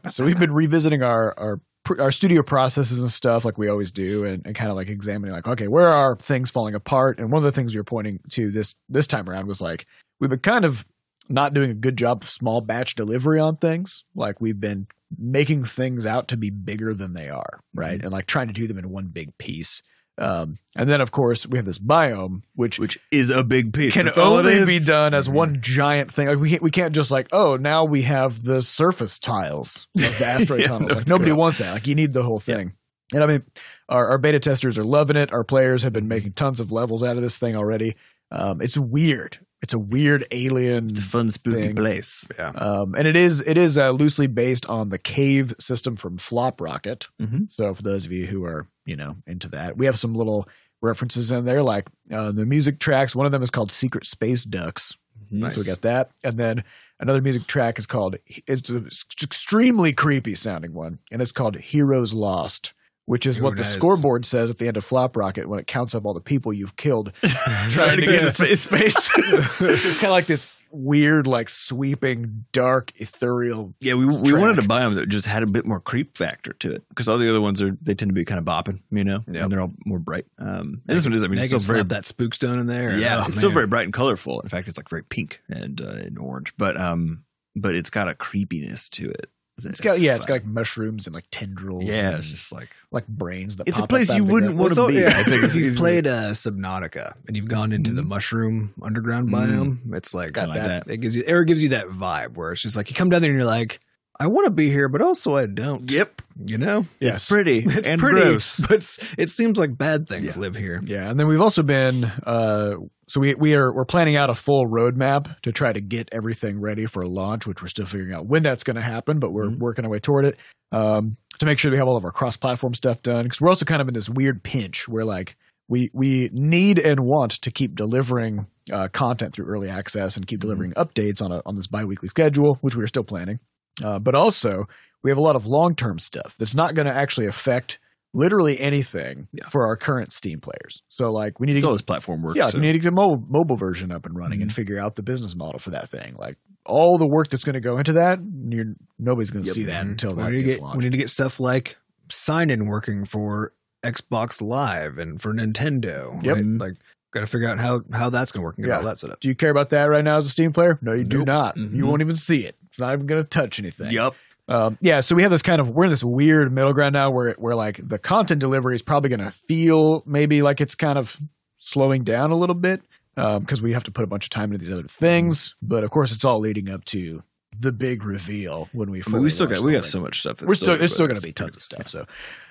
So we've been revisiting our our pr- our studio processes and stuff like we always do, and, and kind of like examining like okay, where are things falling apart? And one of the things we were pointing to this this time around was like we've been kind of not doing a good job of small batch delivery on things. Like we've been making things out to be bigger than they are, right? Mm-hmm. And like trying to do them in one big piece. Um, and then of course we have this biome, which which is a big piece. can That's only be done as Mhm. one giant thing. Like we can't, we can't just like, oh, now we have the surface tiles of the asteroid Yeah, tunnel. no, like nobody wants that. Like you need the whole thing. And I mean, our, our beta testers are loving it. Our players have been making tons of levels out of this thing already. Um, it's weird. It's a weird alien It's a fun, spooky thing. place. yeah. um, and it is it is uh, loosely based on the cave system from Flop Rocket. Mhm. So for those of you who are you know into that, we have some little references in there, like uh, the music tracks. One of them is called Secret Space Ducks. Nice. So we got that, and then another music track is called it's an extremely creepy sounding one, and it's called Heroes Lost. Which is what the scoreboard says at the end of Flop Rocket when it counts up all the people you've killed trying to get into space. it's kind of like this weird, like sweeping, dark, ethereal. Yeah, we we track. wanted a biome that just had a bit more creep factor to it because all the other ones are they tend to be kind of bopping, you know, Yep. and they're all more bright. Um, and this one is, I mean, still very that spookstone in there. yeah, Oh, it's still very bright and colorful. In fact, it's like very pink and uh, and orange, but um, but it's got a creepiness to it. It's got yeah, it's got like mushrooms and like tendrils. yeah, it's just like like brains that. It's a place you wouldn't want to be. yeah, I think if you've played uh, Subnautica and you've gone into the Mhm. mushroom underground biome, it's like, like that. that. it gives you or it gives you that vibe where it's just like you come down there and you're like, I want to be here, but also I don't. Yep, You know, Yes. it's pretty it's and pretty, gross. but it seems like bad things Yeah. live here. Yeah, and then we've also been uh so we we are we're planning out a full roadmap to try to get everything ready for launch, which we're still figuring out when that's going to happen, but we're Mhm. working our way toward it. Um to make sure we have all of our cross-platform stuff done because we're also kind of in this weird pinch where like we we need and want to keep delivering uh, content through early access and keep delivering updates on a on this biweekly schedule, which we are still planning. Uh, but also we have a lot of long-term stuff that's not going to actually affect literally anything Yeah. for our current Steam players. So like we need It's to all this platform works. yeah, so- we need to get a mobile, mobile version up and running and figure out the business model for that thing. Like all the work that's going to go into that, you're nobody's going to Yep. see that until we that need, to gets get, we need to get stuff like sign in working for Xbox Live and for Nintendo. Yep. right? Like, got to figure out how, how that's going to work and get Yeah. all that set up. do you care about that right now as a Steam player? No, you do not. You Mhm. won't even see it. It's not even going to touch anything. Yep. Um, yeah, so we have this kind of we're in this weird middle ground now where where like the content delivery is probably going to feel maybe like it's kind of slowing down a little bit because we have to put a bunch of time into these other things. But of course, it's all leading up to the big reveal when we. I mean, we still got we got so much stuff. we're still it's still going to be tons of stuff, so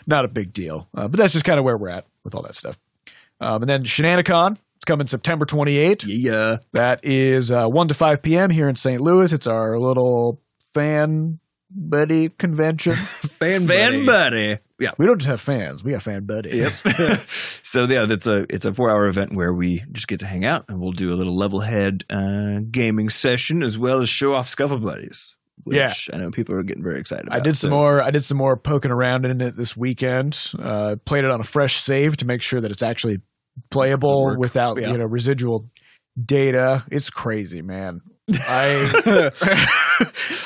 not a big deal. Uh, but that's just kind of where we're at with all that stuff. Um, and then Shenanigans, it's coming September 28th. Yeah, That is uh, 1 to 5 p.m. here in St. Louis. It's our little fan buddy convention. Fan, fan buddy. buddy. Yeah. we don't just have fans, we have fan buddies. Yep. so yeah, that's a it's a four hour event where we just get to hang out and we'll do a little Levelhead uh, gaming session as well as show off Scuffle Buddies. which Yeah. I know people are getting very excited about. I did some So- more. I did some more poking around in it this weekend. Uh, played it on a fresh save to make sure that it's actually playable Work. without Yeah. you know residual data. It's crazy, man. I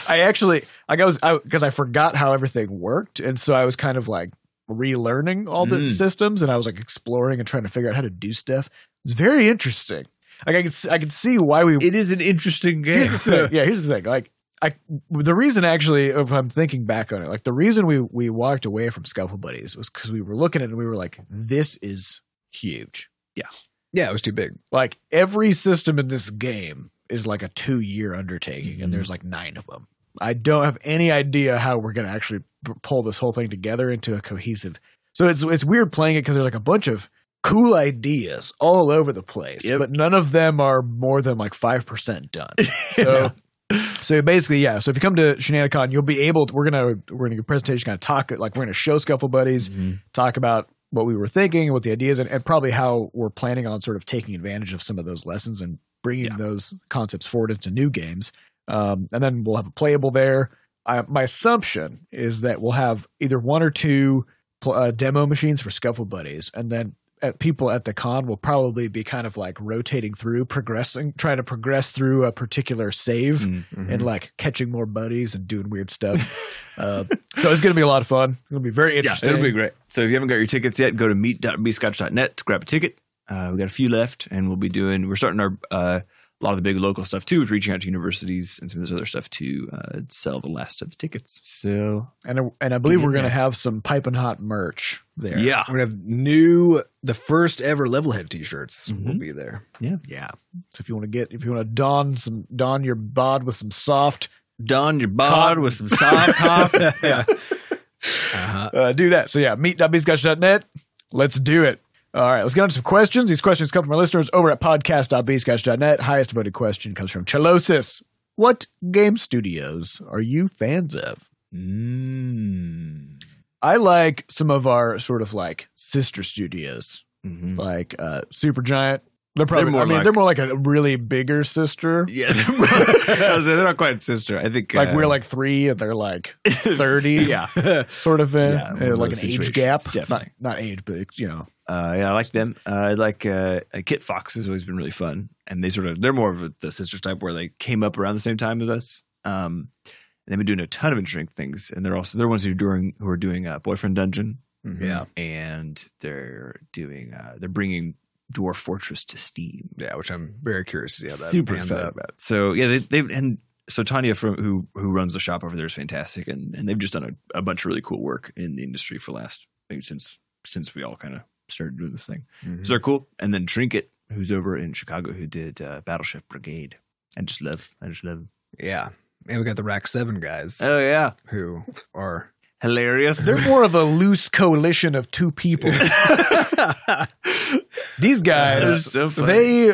I actually like I was because I, forgot how everything worked, and so I was kind of like relearning all the Mm. systems, and I was like exploring and trying to figure out how to do stuff. It's very interesting. Like I can I could see why we It is an interesting game. thing. Yeah, here's the thing. Like, I the reason actually, if I'm thinking back on it, like the reason we we walked away from Scuffle Buddies was because we were looking at it and we were like, this is huge. Yeah, Yeah, it was too big. Like every system in this game is like a two year undertaking, and there's like nine of them. I don't have any idea how we're gonna actually p- pull this whole thing together into a cohesive. So it's it's weird playing it because there's like a bunch of cool ideas all over the place, Yep. but none of them are more than like five percent done. So. So basically, yeah. So if you come to Shenanigans, you'll be able. To, we're gonna we're gonna give a presentation, kind of talk like we're gonna show Scuffle Buddies, Mhm. talk about what we were thinking and what the ideas and, and probably how we're planning on sort of taking advantage of some of those lessons and bringing Yeah. those concepts forward into new games. Um, and then we'll have a playable there. I, my assumption is that we'll have either one or two pl- uh, demo machines for Scuffle Buddies, and then at people at the con will probably be kind of like rotating through, progressing, trying to progress through a particular save Mm. and like catching more buddies and doing weird stuff. uh, so it's going to be a lot of fun. It's going to be very Yeah, interesting. it'll be great. So if you haven't got your tickets yet, go to meet.bscotch.net to grab a ticket. Uh, we got a few left, and we'll be doing. We're starting our uh, a lot of the big local stuff too, with reaching out to universities and some of this other stuff to uh, sell the last of the tickets. So And I- and I believe we're going to have some piping hot merch there. yeah, We're gonna have new, the first ever Levelhead T-shirts will Mhm. be there. yeah. Yeah. So if you want to get, if you want to don some, don your bod with some soft, don your bod Cotton. with some soft top. yeah. Uh-huh. uh, do that. So yeah, meet meet.bscotch.net. Let's do it. All right, let's get on to some questions. These questions come from our listeners over at podcast.bscotch.net. Highest voted question comes from Chelosis. What game studios are you fans of? Mm. I like some of our sort of like sister studios, Mhm. like uh Supergiant. They're probably They're more I mean, like- they're more like a really bigger sister. Yeah, they're, more- I was saying, they're not quite sister. I think Like uh, we're like three and they're like thirty. yeah. Sort of in, Yeah, like an age gap. definitely. Not, not age, but you know. Uh, yeah, I like them. Uh, I like uh, Kitfox has always been really fun, and they sort of they're more of a, the sisters type where they came up around the same time as us. Um, and they've been doing a ton of interesting things, and they're also they're ones who are doing who are doing uh, Boyfriend Dungeon, Yeah. and they're doing uh, they're bringing Dwarf Fortress to Steam. Yeah, which I'm very curious to see how that Super pans excited out. about. So yeah, they they've and so Tanya from who who runs the shop over there is fantastic, and and they've just done a, a bunch of really cool work in the industry for last maybe since since we all kind of started doing this thing. Mhm. So they're cool. And then Trinket, who's over in Chicago, who did uh, Battle Chef Brigade. I just love, I just love. Yeah. And we got the Rac7 guys Oh yeah, who are hilarious. They're more of a loose coalition of two people. These guys, so they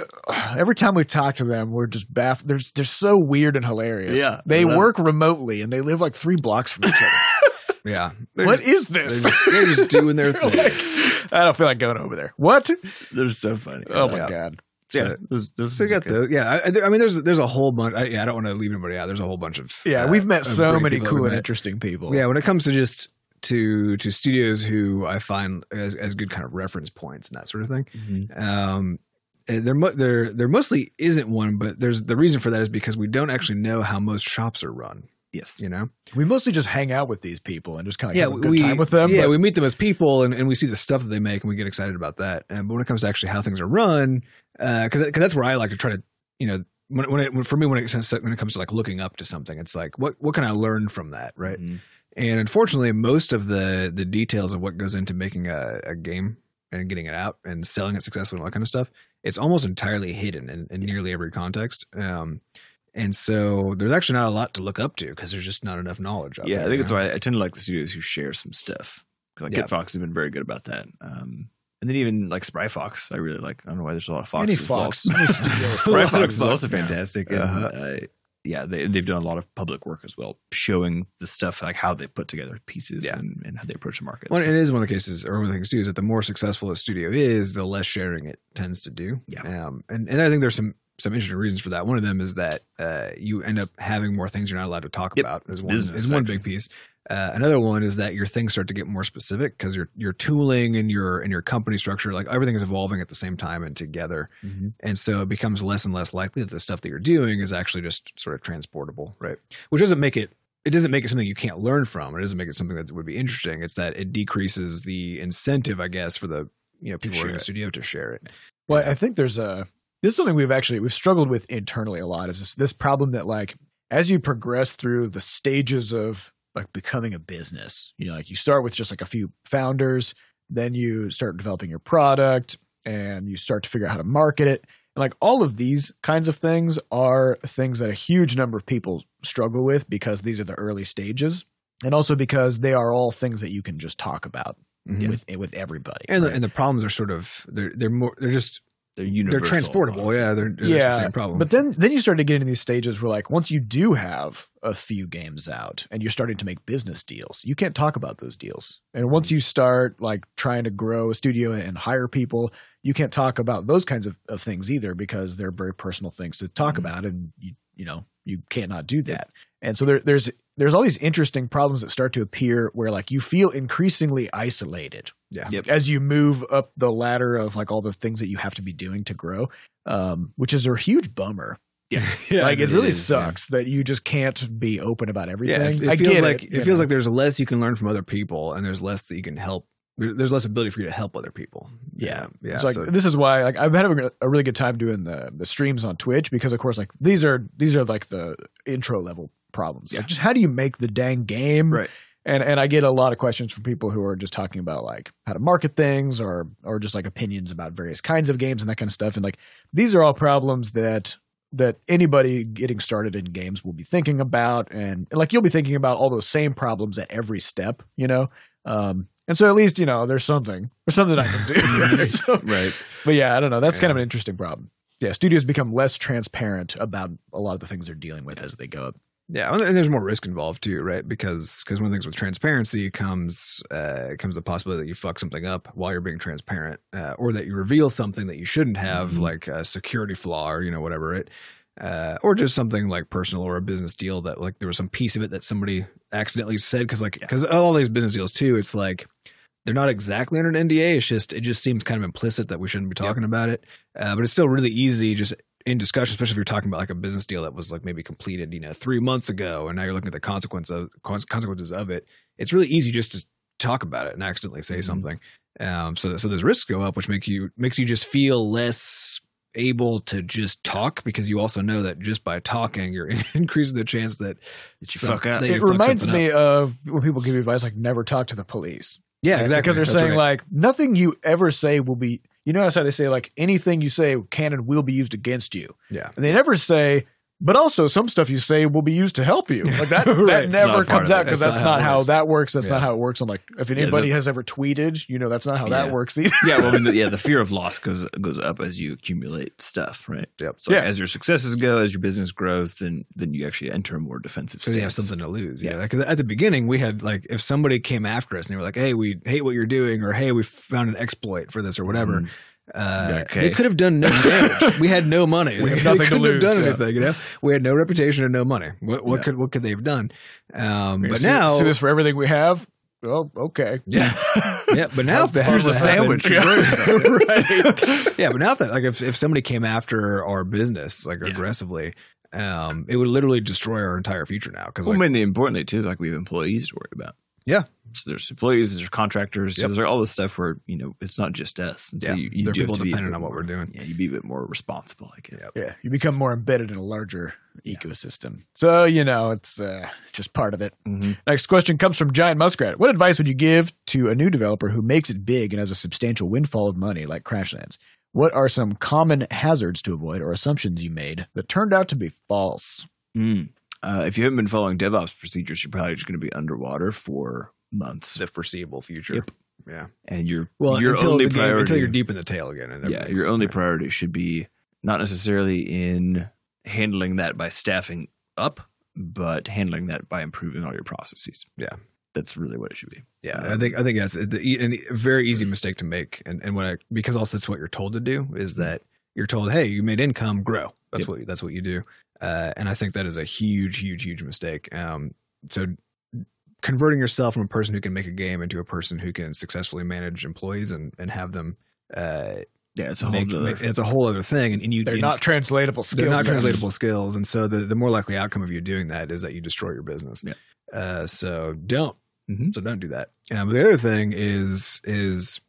every time we talk to them, we're just baff. They're they're so weird and hilarious. Yeah, they I love work remotely and they live like three blocks from each other. yeah. They're what just, is they're this? just, they're just doing their thing. like, I don't feel like going over there. What? They're so funny. Oh my yeah. god! Yeah, So- those, those So you got good. the yeah. I, I mean, there's there's a whole bunch. I, yeah, I don't want to leave anybody out. There's a whole bunch of Yeah, uh, we've met so many cool and interesting people. Yeah, when it comes to just to to studios who I find as as good kind of reference points and that sort of thing. Mhm. Um, there there there mostly isn't one, but there's the reason for that is because we don't actually know how most shops are run. Yes. You know, we mostly just hang out with these people and just kind of yeah, have a good we, time with them. Yeah, but- we meet them as people and, and we see the stuff that they make and we get excited about that. And but when it comes to actually how things are run, because because that's where I like to try to you know when when, it, when for me when it comes to, when it comes to like looking up to something, it's like what what can I learn from that, right? Mhm. And unfortunately, most of the the details of what goes into making a, a game and getting it out and selling it successfully and all that kind of stuff, it's almost entirely hidden in, in nearly every context. Um, and so there's actually not a lot to look up to because there's just not enough knowledge. Out Yeah, there, I think that's know? why I tend to like the studios who share some stuff. Like Yeah. Kitfox has been very good about that. Um, and then even like Spry Fox, I really like. I don't know why there's a lot of Fox. any. Fox. Spry Fox. Is also fantastic. And, Uh-huh. uh, yeah, they, they've done a lot of public work as well, showing the stuff like how they've put together pieces Yeah. and, and how they approach the market. Well, So- it is one of the cases, or one of the things too, is that the more successful a studio is, the less sharing it tends to do. Yeah. Um, and and I think there's some some interesting reasons for that. One of them is that uh, you end up having more things you're not allowed to talk Yep. about. Is one, is one big piece. Uh, another one is that your things start to get more specific because your your tooling and your and your company structure, like everything is evolving at the same time and together, and so it becomes less and less likely that the stuff that you're doing is actually just sort of transportable, right? Which doesn't make it it doesn't make it something you can't learn from. It doesn't make it something that would be interesting. It's that it decreases the incentive, I guess, for the you know people who are share in the studio to share it. Well, I think there's a this is something we've actually we've struggled with internally a lot is this this problem that like as you progress through the stages of like becoming a business, you know, like you start with just like a few founders, then you start developing your product and you start to figure out how to market it. And like all of these kinds of things are things that a huge number of people struggle with because these are the early stages. And also because they are all things that you can just talk about Mhm. with with everybody. And the, and the problems are sort of they're they're more they're just They're they're universal. transportable. Yeah, they're, they're just the same problem. But then then you start to get into these stages where like once you do have a few games out and you're starting to make business deals, you can't talk about those deals. And once you start like trying to grow a studio and hire people, you can't talk about those kinds of, of things either because they're very personal things to talk Mhm. about and you you know, you cannot do that. And so there, there's there's all these interesting problems that start to appear where like you feel increasingly isolated yeah, Yep. as you move up the ladder of like all the things that you have to be doing to grow, um, which is a huge bummer. yeah, like it, it really is, yeah. sucks that you just can't be open about yeah. everything. It, I feels get like it, it, feels know. like there's less you can learn from other people, and there's less that you can help. There's less ability for you to help other people. Yeah. Yeah. it's like so- this is why like I've had a, a really good time doing the the streams on Twitch because of course like these are these are like the intro level problems. Like Yeah. just how do you make the dang game? Right. And and I get a lot of questions from people who are just talking about like how to market things or or just like opinions about various kinds of games and that kind of stuff. And like these are all problems that that anybody getting started in games will be thinking about and, like you'll be thinking about all those same problems at every step, you know? Um and so at least, you know, there's something. There's something I can do. So- right. but yeah, I don't know. That's kind of an interesting problem. Yeah, studios become less transparent about a lot of the things they're dealing with as they go up. Yeah, and there's more risk involved too, right? Because because one of the things with transparency comes uh, comes the possibility that you fuck something up while you're being transparent, uh, or that you reveal something that you shouldn't have, Mhm. like a security flaw or you know whatever it, uh, or just something like personal or a business deal that like there was some piece of it that somebody accidentally said because like because all these business deals too, it's like they're not exactly under an NDA. It's just it just seems kind of implicit that we shouldn't be talking about it, uh, but it's still really easy just in discussion, especially if you're talking about like a business deal that was like maybe completed, you know, three months ago, and now you're looking at the consequence of consequences of it. It's really easy just to talk about it and accidentally say Mhm. something. Um, so so those risks go up, which make you makes you just feel less able to just talk because you also know that just by talking, you're increasing the chance that That you some- fuck up. that you It fuck reminds me up. of when people give you advice like never talk to the police. yeah, exactly Because they're That's saying right. like nothing you ever say will be. You notice how they say like anything you say can and will be used against you, yeah. and they never say. But also, some stuff you say will be used to help you. Like that, Right. that never comes out because That's that's, not not how how that works. That's Yeah. not how it works. I'm like, if Yeah, anybody the- has ever tweeted, you know, that's not how that works either. yeah, well, I mean, the, yeah, the fear of loss goes goes up as you accumulate stuff, right? Yep. So Yeah. as your successes go, as your business grows, then then you actually enter a more defensive So stance. you have something to lose. Yeah. Yeah. Like at the beginning, we had like if somebody came after us and they were like, "Hey, we hate what you're doing," or "Hey, we found an exploit for this," or whatever," Mhm. Uh, okay. they could have done no damage. we had no money. We have They nothing to couldn't lose, Have done yeah. anything. You know, we had no reputation and no money. What, what Yeah. could what could they have done? Um, but gonna sue- now, sue this for everything we have. Well, okay. yeah, yeah. But now, if that Here's a was to happen- sandwich. right? Yeah, but now if that like if if somebody came after our business like Yeah. aggressively, um, it would literally destroy our entire future now. Because Well, like, I mean, importantly too, like we have employees to worry about. Yeah. So there's employees, there's contractors, so Yep. there's all this stuff where you know it's not just us, and so Yeah. you, you There are do people depending be a on what more- we're doing. Yeah, you be a bit more responsible, I guess. Yep. Yeah, you become more embedded in a larger ecosystem. So, you know, it's uh, just part of it. Mhm. Next question comes from Giant Muskrat. What advice would you give to a new developer who makes it big and has a substantial windfall of money like Crashlands? What are some common hazards to avoid or assumptions you made that turned out to be false? Mm. Uh, if you haven't been following DevOps procedures, you're probably just going to be underwater for months, the foreseeable future. Yep. Yeah. and your Well, your until only the game, priority until you're deep in the tail again. And yeah, your only yeah. priority should be not necessarily in handling that by staffing up, but handling that by improving all your processes. Yeah. that's really what it should be. Yeah, Um, I think I think that's the, e, a very easy mistake to make, and and what I, because also it's what you're told to do is Mm-hmm. that you're told, hey, you made income, grow, That's Yep. what that's what you do. Uh, and I think that is a huge, huge, huge mistake. Um, so converting yourself from a person who can make a game into a person who can successfully manage employees and, and have them uh, Yeah, it's a whole make, other. make- it's a whole other thing. And, and you They're and not translatable skills. they're not sets. translatable skills. And so the, the more likely outcome of you doing that is that you destroy your business. Yeah. Uh, so don't. Mhm. So don't do that. Um, the other thing is is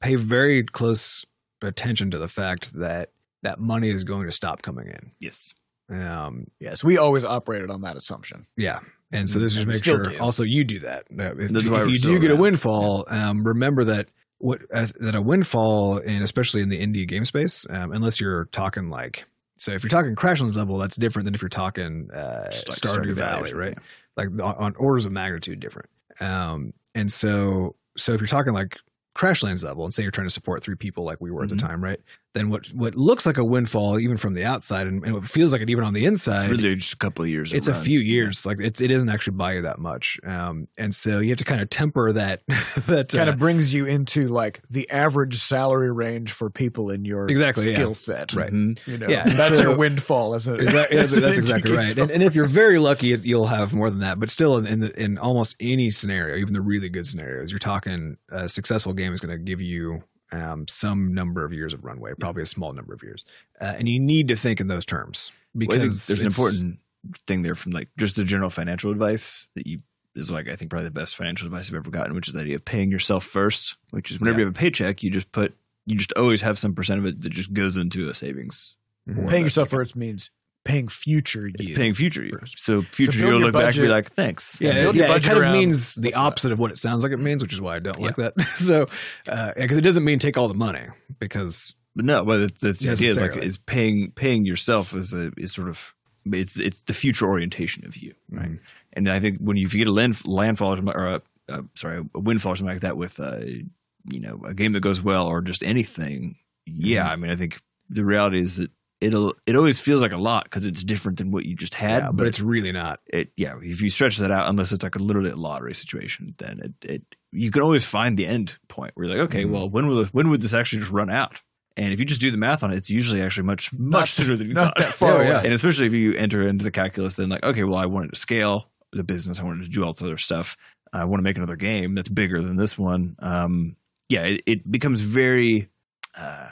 pay very close attention to the fact that that money is going to stop coming in. yes. Um, Yes, we always operated on that assumption. yeah. And so this is make sure do. also you do that. Uh, If, That's why if you do get a windfall, um, remember that what uh, that a windfall, and especially in the indie game space, um, unless you're talking like so, if you're talking Crashlands level, that's different than if you're talking uh, like Stardew Valley, Valley, right? yeah. Like on, on orders of magnitude different. Um, and so, so if you're talking like Crashlands level, and say you're trying to support three people like we were at Mhm. the time, right? Then what what looks like a windfall, even from the outside, and, and what feels like it even on the inside, It's really just a couple of years. of it's a few years. Like it's it doesn't actually buy you that much, um, and so you have to kind of temper that. that Kind uh, of brings you into like the average salary range for people in your Exactly, yeah. skill set. Right. Mhm. You know, Yeah, that's so- your windfall as a Exactly, that's, as that's exactly right. And, and if you're very lucky, you'll have more than that. But still, in in, the, in almost any scenario, even the really good scenarios, you're talking a successful game is going to give you um, some number of years of runway, probably a small number of years, uh, and you need to think in those terms Well, because there's an important thing there from like just the general financial advice that you is like I think probably the best financial advice I've ever gotten, which is the idea of paying yourself first. Which is whenever Yeah. you have a paycheck, you just put you just always have some percent of it that just goes into a savings. Mhm. paying yourself first means paying future It's paying future you. first. So future build you will look back and be like, thanks. Yeah, Yeah, yeah, it budget kind of means the what's that. opposite of what it sounds like it means, which is why I don't like that. so, because it doesn't mean take all the money, because But no, but it's, that's the idea is like is paying paying yourself is a is sort of it's it's the future orientation of you, right? Mhm. And I think when you, if you get a land, landfall or, or a, uh, sorry a windfall or something like that with uh, you know a game that goes well or just anything, yeah, Mm-hmm. I mean I think the reality is that it'll it always feels like a lot because it's different than what you just had, yeah, but it's really not. it yeah if you stretch that out unless it's like a literally a lottery situation then it, it you can always find the end point where you're like okay Mhm. well when will when would this actually just run out and if you just do the math on it it's usually actually much much Not- sooner than you not thought that far Yeah, yeah. and especially if you enter into the calculus then like okay well i wanted to scale the business i wanted to do all this other stuff i want to make another game that's bigger than this one um yeah it, it becomes very uh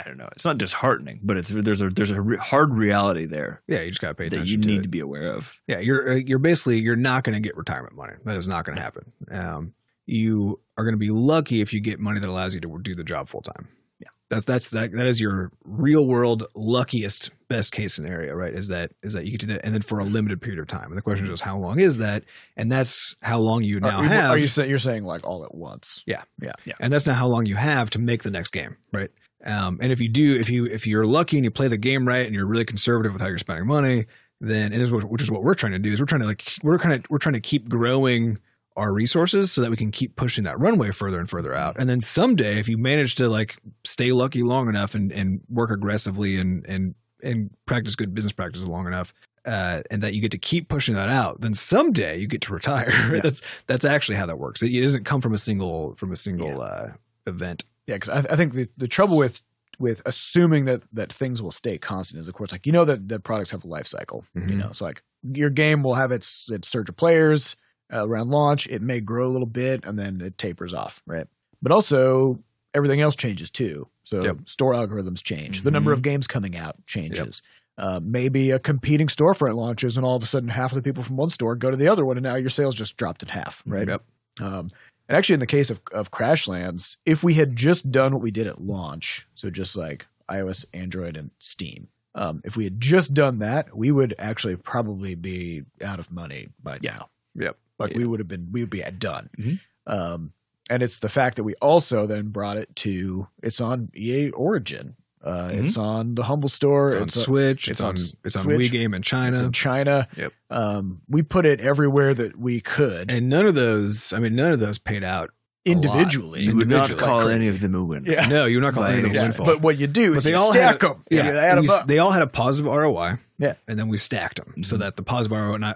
I don't know. It's not disheartening, but it's there's a there's a re- hard reality there Yeah, you just got to pay that attention you to need it. to be aware of. Yeah, you're uh, you're basically you're not going to get retirement money. That is not going to happen. Um, you are going to be lucky if you get money that allows you to do the job full time. Yeah. that's that's that that is your real world luckiest best case scenario, right? Is that is that you can do that and then for a limited period of time. And the question is, how long is that? And that's how long you now are, have. are you saying you're saying like all at once? Yeah, yeah, yeah. And that's not how long you have to make the next game, right? Um, and if you do, if you if you're lucky and you play the game right and you're really conservative with how you're spending money, then and this is what, which is what we're trying to do is we're trying to like we're kind of we're trying to keep growing our resources so that we can keep pushing that runway further and further out. And then someday, if you manage to like stay lucky long enough and and work aggressively and and and practice good business practices long enough. Uh, and that you get to keep pushing that out, then someday you get to retire. Yeah. That's that's actually how that works. It, it doesn't come from a single from a single uh, event. Yeah, because I, I think the, the trouble with with assuming that that things will stay constant is, of course, like you know that that products have a life cycle. You Mhm. know, so like your game will have its its surge of players uh, around launch. It may grow a little bit and then it tapers off, right? But also everything else changes too. So Yep. store algorithms change. The number Mhm. of games coming out changes. Uh, maybe a competing storefront launches, and all of a sudden, half of the people from one store go to the other one, and now your sales just dropped in half, right? Yep. Um, and actually, in the case of, of Crashlands, if we had just done what we did at launch, so just like iOS, Android, and Steam, um, if we had just done that, we would actually probably be out of money by Yeah. now. Yep. Like Yeah. we would have been, we would be done. Mhm. Um, and it's the fact that we also then brought it to it's on EA Origin. Uh, Mhm. It's on the Humble Store. It's on It's, Switch. It's, it's on on it's on Switch. WeGame in China. it's in China. Yep. Um, we put it everywhere that we could and none of those. I mean, none of those paid out. A lot. individually. You would not call Like any of them a win. Yeah. No, you're not By calling it any a Yeah, windfall. but what you do But is they you all stack had, them. Yeah, you add them you s- up. they all had a positive ROI. Yeah. and then we stacked them so Mhm. that the positive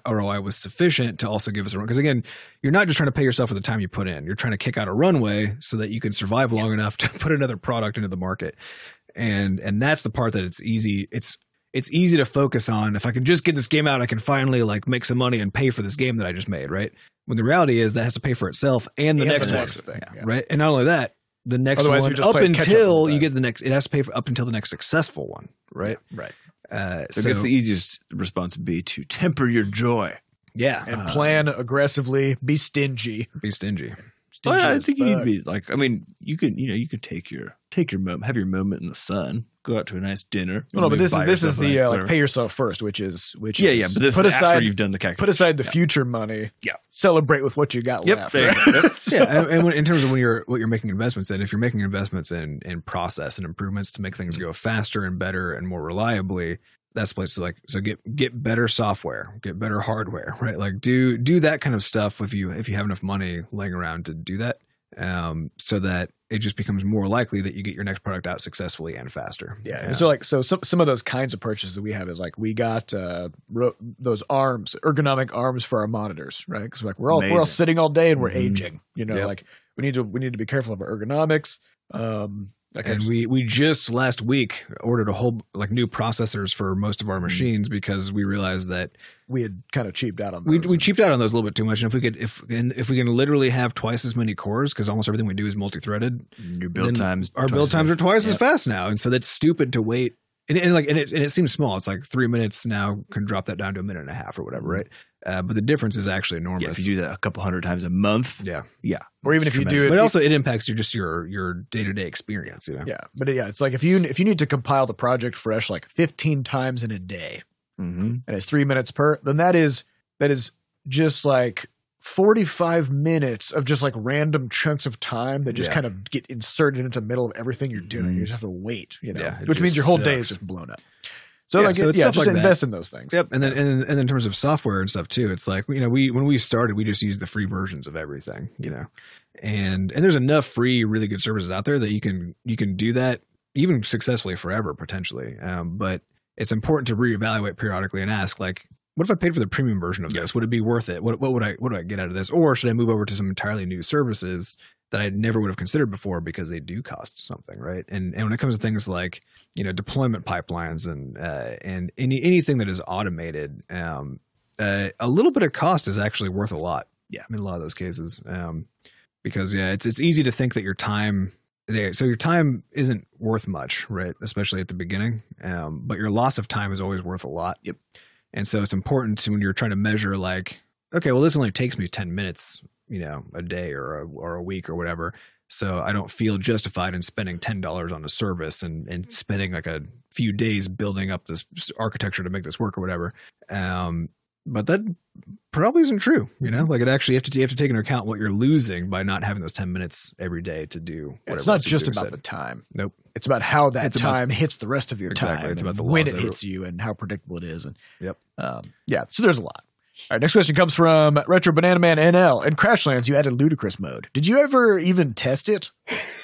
ROI was sufficient to also give us a run. Because again, you're not just trying to pay yourself for the time you put in. You're trying to kick out a runway so that you can survive long enough to put another product into the market. And and that's the part that it's easy. It's it's easy to focus on if I can just get this game out, I can finally like make some money and pay for this game that I just made, right? When the reality is that has to pay for itself and the And next the one, thing, yeah. right? And not only that, the next Otherwise, one you're just up playing up until you get the next, it has to pay for up until the next successful one, right? Right. Uh, So, so, I guess the easiest response would be to temper your joy. yeah, And plan aggressively, be stingy. be stingy. Well, Stingy I as think you need to be like. I mean, you could you know you could take your take your moment, have your moment in the sun, go out to a nice dinner. Well, no, but this is this is the nice uh, like pay yourself first, which is which Yeah, is yeah, but this put is aside after you've done the calculation. put aside the Yeah. future money. Yeah. celebrate with what you got Yep, left. right? you go. Yep. yeah, and, and when, in terms of when you're what you're making investments in, if you're making investments in in process and improvements to make things go faster and better and more reliably, that's the place to like so get get better software, get better hardware, right? Like do do that kind of stuff if you if you have enough money laying around to do that, um, so that it just becomes more likely that you get your next product out successfully and faster. Yeah. And so like so some some of those kinds of purchases that we have is like we got uh ro- those arms, ergonomic arms for our monitors, right? Because like we're all we're all sitting all day and we're Mhm. aging. You know, Yep. like we need to we need to be careful of our ergonomics. Um like and we we just last week ordered a whole like new processors for most of our hmm. machines because we realized that we had kind of cheaped out on we those. we cheaped out on those a little bit too much. And if we could if and if we can literally have twice as many cores because almost everything we do is multi-threaded, Your build times, our build times are twice as fast now, and so that's stupid to wait. And, and like and it and it seems small. It's like three minutes now can drop that down to a minute and a half or whatever, right? Uh, but the difference is actually enormous. Yeah, if you do that a couple hundred times a month, yeah. yeah, or even if you do it but also it impacts your just your your day to day experience. You know, Yeah, but yeah, it's like if you if you need to compile the project fresh like 15 times in a day hmm and it's 3 minutes per, then that is that is just like 45 minutes of just like random chunks of time that just Yeah. kind of get inserted into the middle of everything you're doing. Mhm. You just have to wait, you know, Yeah, which means your whole day is just blown up. So Yeah, like, so it's yeah, just like that. invest in those things. Yep, and then and, and in terms of software and stuff too, it's like you know we when we started we just used the free versions of everything, you know, and and there's enough free really good services out there that you can you can do that even successfully forever potentially, um, but it's important to reevaluate periodically and ask like. What if I paid for the premium version of this? Would it be worth it? What, what would I what do I get out of this? Or should I move over to some entirely new services that I never would have considered before because they do cost something, right? And and when it comes to things like you know deployment pipelines and uh, and any anything that is automated, um, uh, a little bit of cost is actually worth a lot. Yeah. in a lot of those cases, um, because yeah, it's it's easy to think that your time. So your time isn't worth much, right? Especially at the beginning, um, but your loss of time is always worth a lot. Yep. And so it's important to when you're trying to measure, like, okay, well, this only takes me ten minutes, you know, a day or a, or a week or whatever. So I don't feel justified in spending ten dollars on a service and and spending like a few days building up this architecture to make this work or whatever. Um, but that probably isn't true. You know, like it actually you have to you have to take into account what you're losing by not having those ten minutes every day to do. Yeah, it's not else just about said. the time. Nope. It's about how that It's about- time hits the rest of your Exactly. time. It's about the when it of- hits you and how predictable it is. And Yep. um, yeah, so there's a lot. All right, next question comes from Retro Banana Man NL. In Crashlands, you added ludicrous mode. Did you ever even test it?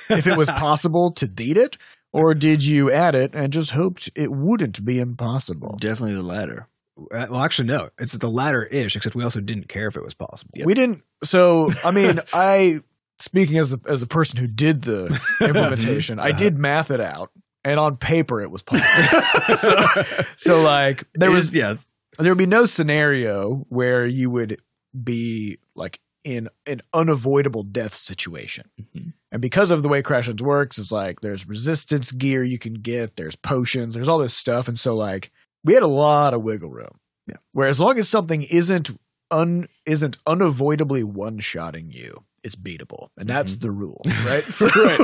if it was possible to beat it? Or did you add it and just hoped it wouldn't be impossible? definitely the latter. Uh, Well, actually, no. It's the latter ish, except we also didn't care if it was possible. We didn't. So, I mean, I, speaking as the, as the person who did the implementation, I did math it out. And on paper, it was possible. so, so, like, there was yes. there would be no scenario where you would be like in an unavoidable death situation. Mhm. And because of the way Crashlands works, it's like there's resistance gear you can get, there's potions, there's all this stuff. And so like we had a lot of wiggle room. Yeah. Where as long as something isn't un isn't unavoidably one shotting you, it's beatable. And that's mm-hmm. the rule. Right? So- right.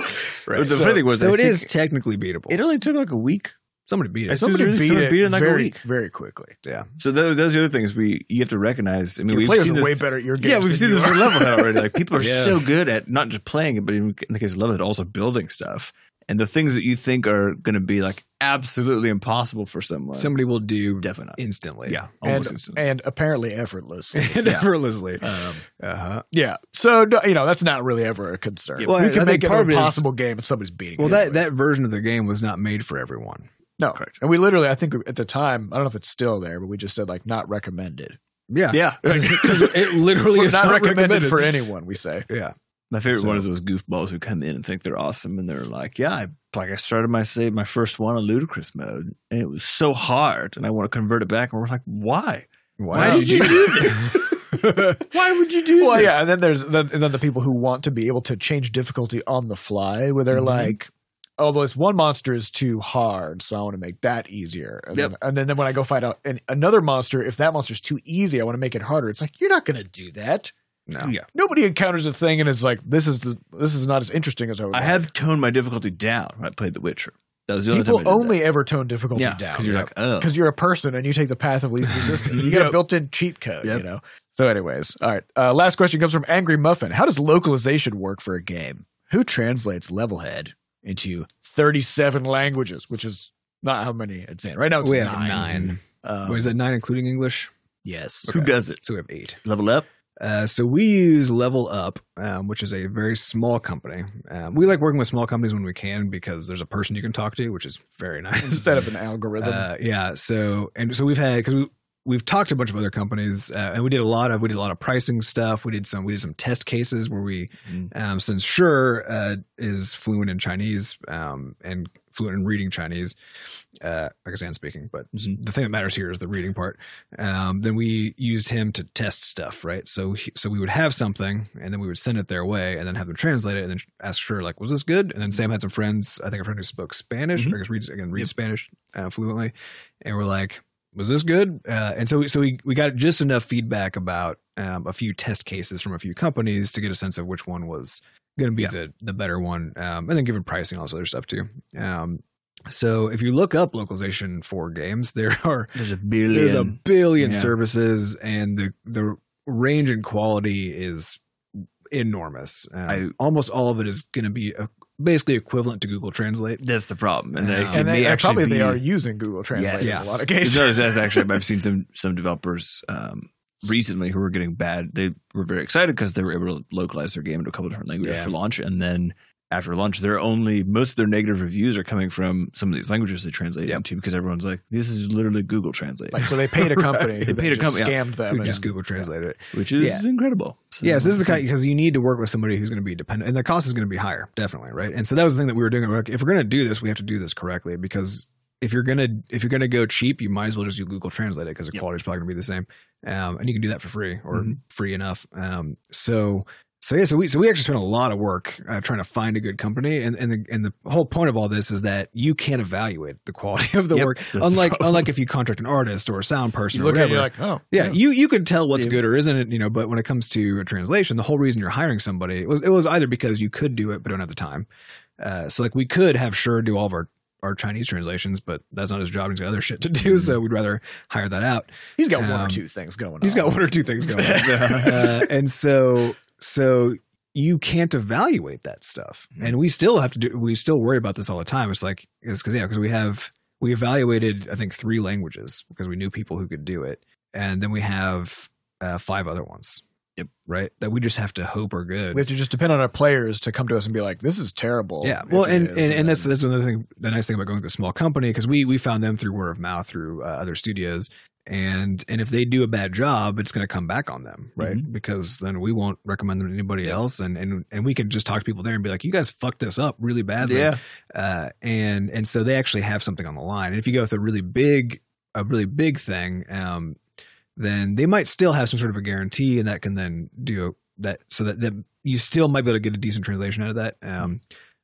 But the So- funny thing was, so I it is technically beatable. It only took like a week. Somebody beat it. saw- Somebody Somebody beat beat it, it in like a week. very quickly. yeah. So those are the other things we you have to recognize. I mean, Your we've players seen are this, way better at your games. Yeah, we've than seen you this level for already. Like people are Yeah. so good at not just playing it, but in, in the case of Levelhead, also building stuff. And the things that you think are going to be like absolutely impossible for someone, Somebody will do definitely instantly. Yeah, and, almost instantly. and apparently effortlessly. And Yeah. effortlessly. Um, Uh-huh. yeah. So no, you know that's not really ever a concern. Yeah, well, we I can think make it an of it is- impossible game and somebody's beating. Well, that, anyway. that version of the game was not made for everyone. no, Correct. and we literally, I think at the time, I don't know if it's still there, but we just said like not recommended. Yeah. yeah, it literally is not, not recommended, recommended for anyone. We say. Yeah. My favorite So- one is those goofballs who come in and think they're awesome, and they're like, "Yeah, I, like I started my save my first one on ludicrous mode, and it was so hard, and I want to convert it back." And we're like, "Why? Why did you do this? Why would you do Well, this?" yeah, and then there's then, and then the people who want to be able to change difficulty on the fly, where they're Mhm. like, "Oh, this one monster is too hard, so I want to make that easier." And, Yep. then, and then when I go fight out an, another monster, if that monster's too easy, I want to make it harder. It's like you're not going to do that. No. yeah. Nobody encounters a thing and is like, "This is the, this is not as interesting as I would." I like." have toned my difficulty down when I played The Witcher. That was the only people time only that. ever tone difficulty yeah, down because you're like, oh, because you're a person and you take the path of least resistance. You get a built-in cheat code, Yep. you know. So, anyways, all right. Uh, last question comes from Angry Muffin. How does localization work for a game? Who translates Levelhead into 37 languages, which is not how many it's in right now? It's we nine. have nine. Um, Wait, is that nine including English? yes. who does it? So we have eight. Level up. Uh, so we use Level Up, um, which is a very small company. Um, we like working with small companies when we can because there's a person you can talk to, which is very nice. Instead of an algorithm. Uh, yeah. So and so we've had because we we've talked to a bunch of other companies uh, and we did a lot of we did a lot of pricing stuff. We did some we did some test cases where we Mm. um, since Sure uh, is fluent in Chinese um, and fluent in reading Chinese, uh, I guess and speaking, but Mhm. the thing that matters here is the reading part. Um, then we used him to test stuff, right? So he, so we would have something, and then we would send it their way, and then have them translate it, and then ask Sure like, was this good? And then Sam had some friends, I think a friend who spoke Spanish, Mhm. or I guess reads again reads Yep. Spanish uh, fluently, and we're like. Was this good? Uh, and so, we, so we, we got just enough feedback about um, a few test cases from a few companies to get a sense of which one was going to be Yeah. the the better one, um, and then given pricing all this other stuff too. Um, so if you look up localization for games, there are There's a billion. there's a billion Yeah. services, and the the range and quality is enormous. Um, I- almost all of it is going to be uh basically equivalent to Google Translate. That's the problem, and, Yeah. they, And it they, actually probably they are using Google Translate Yes. in a lot of It's cases. not- that's actually I've seen some some developers um, recently who were getting bad. They were very excited because they were able to localize their game into a couple different languages Yeah. for launch, and then after launch, they're only most of their negative reviews are coming from some of these languages they translate Yep. into because everyone's like, "This is literally Google Translate," Like, so they paid a company. They paid a company, yeah. Scammed them. Who and- just Google Translate it. which is Yeah. incredible. So, Yeah, so this is the kind because you need to work with somebody who's going to be dependent, and the cost is going to be higher, definitely, right? And so that was the thing that we were doing. If we're going to do this, we have to do this correctly because if you're gonna if you're gonna go cheap, you might as well just do Google Translate it because the Yep. quality is probably going to be the same, um, and you can do that for free or Mhm. free enough. Um, so. So yeah, so we so we actually spent a lot of work uh, trying to find a good company, and and the and the whole point of all this is that you can't evaluate the quality of the Yep, work, unlike unlike if you contract an artist or a sound person. you or look at it, whatever. you're like, oh, Yeah, you you can tell what's Yeah. good or isn't it, you know. But when it comes to a translation, the whole reason you're hiring somebody it was it was either because you could do it but don't have the time. Uh, so like we could have sure do all of our our Chinese translations, but that's not his job. He's got other shit to do, so we'd rather hire that out. he's got one or Um, two things going on. He's got one or two things going on, uh, and so so you can't evaluate that stuff, and we still have to do. We still worry about this all the time. It's like it's because yeah, because we have we evaluated I think three languages because we knew people who could do it, and then we have uh, five other ones. Yep. Right. That we just have to hope are good. We have to just depend on our players to come to us and be like, "This is terrible." yeah. Well, it and, and and that's that's another thing. The nice thing about going to a small company because we we found them through word of mouth through uh, other studios, and and if they do a bad job, it's going to come back on them, right? Because then we won't recommend them to anybody else, and and and we can just talk to people there and be like, you guys fucked this up really badly, yeah, uh, and and so they actually have something on the line. And if you go with a really big, a really big thing, um, then they might still have some sort of a guarantee, and that can then do that, so that, that you still might be able to get a decent translation out of that. Um,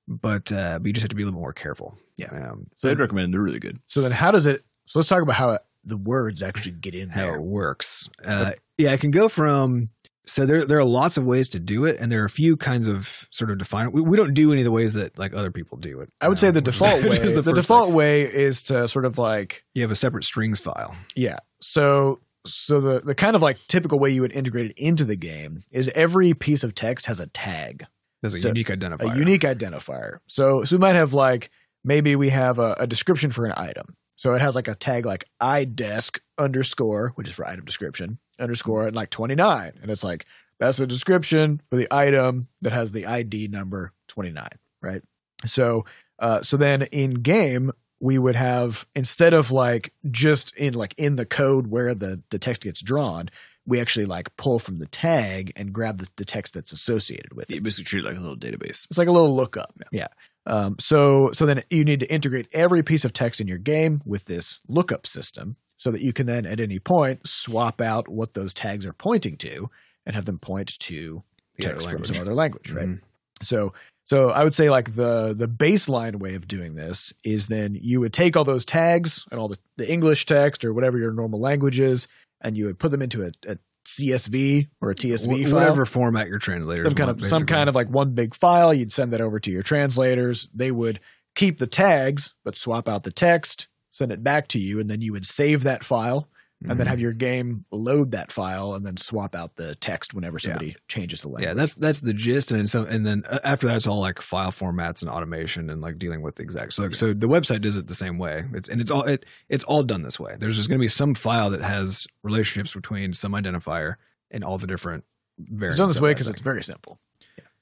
but uh, but you just have to be a little more careful. Yeah. um, so I'd recommend. They're really good. So then, how does it? So let's talk about how the words actually get in there. how it works. Uh, yeah, it can go from. So there, there are lots of ways to do it, and there are a few kinds of sort of define. We, we don't do any of the ways that like other people do it. I would say Um, the default way. which is the default thing. way is to sort of like You have a separate strings file. Yeah. So so the the kind of like typical way you would integrate it into the game is every piece of text has a tag, There's a So, unique identifier. a unique identifier. So so we might have like maybe we have a, a description for an item. So it has like a tag like iDesk underscore, which is for item description, underscore and like 29. And it's like that's a description for the item that has the ID number 29, right? So uh so then in game we would have instead of like just in like in the code where the the text gets drawn, we actually like pull from the tag and grab the, the text that's associated with it. You basically treat it like a little database. It's like a little lookup. Yeah. Um, so so then you need to integrate every piece of text in your game with this lookup system so that you can then at any point swap out what those tags are pointing to and have them point to text from some other language, right? Mhm. So so I would say like the the baseline way of doing this is then you would take all those tags and all the, the English text or whatever your normal language is, and you would put them into a, a CSV or a TSV Wh- file whatever format your translators some kind of some kind of like one big file. You'd send that over to your translators. They would keep the tags but swap out the text, send it back to you, and then you would save that file and then Mhm. have your game load that file and then swap out the text whenever somebody changes the language. Yeah, that's that's the gist, and then some, and then uh, after that, it's all like file formats and automation and like dealing with the exact. So, so the website does it the same way. It's and it's all it it's all done this way. There's just going to be some file that has relationships between some identifier and all the different variants. it's done this way because it's very simple.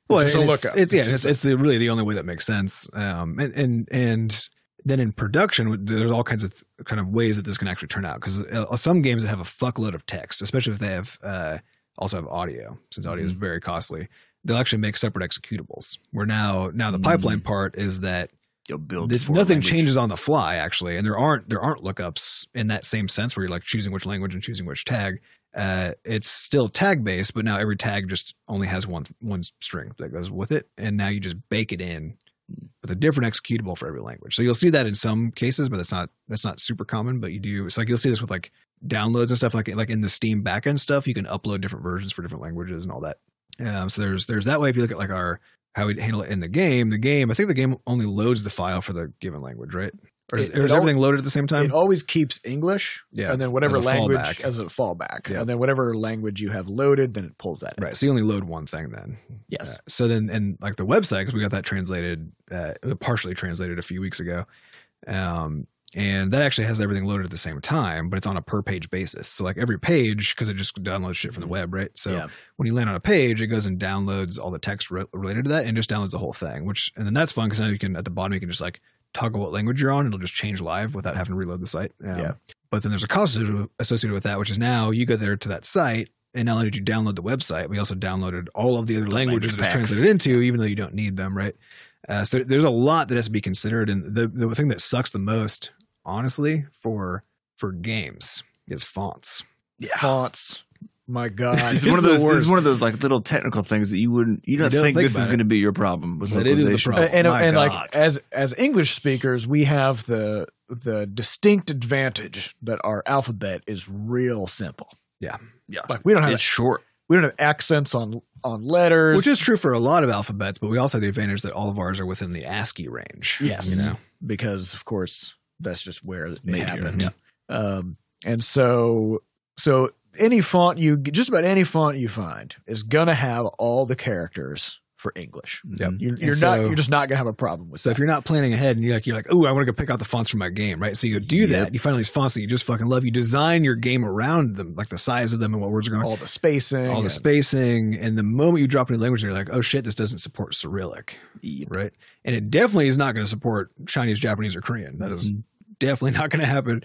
well, just a and it's, lookup. It's, yeah, It's it's, it's the, really the only way that makes sense. Um, and and and then in production, there's all kinds of th- kind of ways that this can actually turn out because uh, some games that have a fuckload of text, especially if they have uh, also have audio, since audio is very costly, they'll actually make separate executables. Where now now the pipeline part is that You'll build. this, nothing language. changes on the fly actually, and there aren't there aren't lookups in that same sense where you're like choosing which language and choosing which tag. Uh, it's still tag based, but now every tag just only has one one string that goes with it, and now you just bake it in with a different executable for every language. So you'll see that in some cases, but that's not that's not super common. But you do it's like you'll see this with like downloads and stuff like like in the Steam backend stuff. You can upload different versions for different languages and all that. Um, so there's there's that way. If you look at like our how we handle it in the game, the game I think the game only loads the file for the given language, right? Or is, It- or is it al- everything loaded at the same time? It always keeps English, Yeah, and then whatever as language fallback. as a fallback, Yeah. and then whatever language you have loaded, then it pulls that. in. Right. So you only load one thing then. Yes. Uh, so then, and like the website, because we got that translated, uh, partially translated a few weeks ago. Um, and that actually has everything loaded at the same time, but it's on a per page basis. So like every page, because it just downloads shit from the web, right? So Yeah. when you land on a page, it goes and downloads all the text re- related to that, and just downloads the whole thing. Which and then that's fun because now you can at the bottom you can just like toggle what language you're on, it'll just change live without having to reload the site. Um, Yeah. But then there's a cost associated- associated with that, which is now you go there to that site, and not only did you download the website, we also downloaded all of the other The languages language that it's translated into, even though you don't need them, right? Uh, so there's a lot that has to be considered, and the the thing that sucks the most, honestly, for for games is fonts. Yeah. Fonts. My God, This is It's one of those. This is one of those like little technical things that you wouldn't. You don't, don't think, think this is going to be your problem with But it is the localization. problem. and my and like as as English speakers, we have the the distinct advantage that our alphabet is real simple. Yeah. Yeah, Like we don't have it's short. we don't have accents on on letters, Which is true for a lot of alphabets, but we also have the advantage that all of ours are within the ASCII range. Yes. You know? because of course that's just where it Made here, happened. yeah. Um, and so so any font you just about any font you find is gonna have all the characters for English. Yep. You, And you're so- not you're just not gonna have a problem with So that. if you're not planning ahead and you're like, you're like, oh, I want to go pick out the fonts for my game, right? So you go do that. You find all these fonts that you just fucking love. You design your game around them, like the size of them and what words are going. all the spacing, all the and- spacing, and the moment you drop into language, you're like, oh shit, this doesn't support Cyrillic, right? And it definitely is not going to support Chinese, Japanese, or Korean. That is mm-hmm. definitely not going to happen.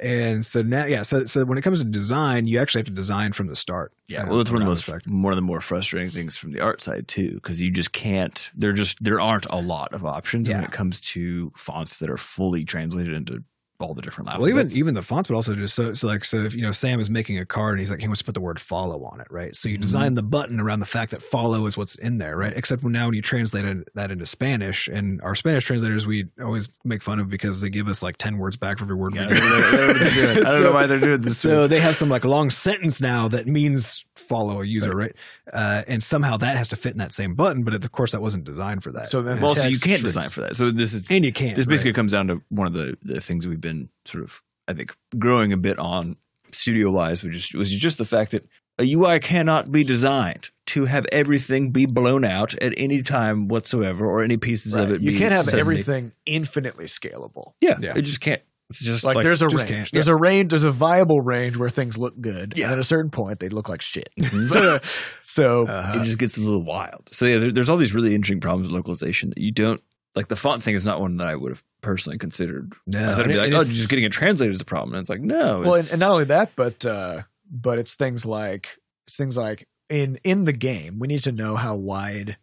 And so now, yeah, so so when it comes to design, you actually have to design from the start. Yeah, well, it's one of the most one of the more frustrating things from the art side too, because you just can't. There just there aren't a lot of options when it comes to fonts that are fully translated into all the different levels. Well, even even the fonts, but also just so, so like so if you know Sam is making a card and he's like he wants to put the word follow on it, right? So you Mhm. design the button around the fact that follow is what's in there, right? Except now when you translate that into Spanish, and our Spanish translators we always make fun of because they give us like ten words back for every word Yeah, we I don't know- I don't know what they're doing. I don't know why they're doing this. So us. they have some like long sentence now that means follow a user, right? Uh, and somehow that has to fit in that same button, but of course that wasn't designed for that. So then well, so you can't strings. design for that. So this is and you can't. this basically right? comes down to one of the, the things we've been sort of I think growing a bit on studio wise, which is was just the fact that a UI cannot be designed to have everything be blown out at any time whatsoever, or any pieces Right. of it. You be can't have suddenly- everything infinitely scalable. Yeah, Yeah. it just can't. It's just Like, there's a range. can't. There's a range. There's a viable range where things look good, Yeah. and at a certain point they look like shit. Mhm. so Uh-huh. it just gets a little wild. So yeah, there, there's all these really interesting problems with localization that you don't like. The font thing is not one that I would have personally considered. No, I thought it'd be like, oh, just getting it translated is a problem. And it's like, no. well, and, and not only that, but uh, but it's things like it's things like in in the game we need to know how wide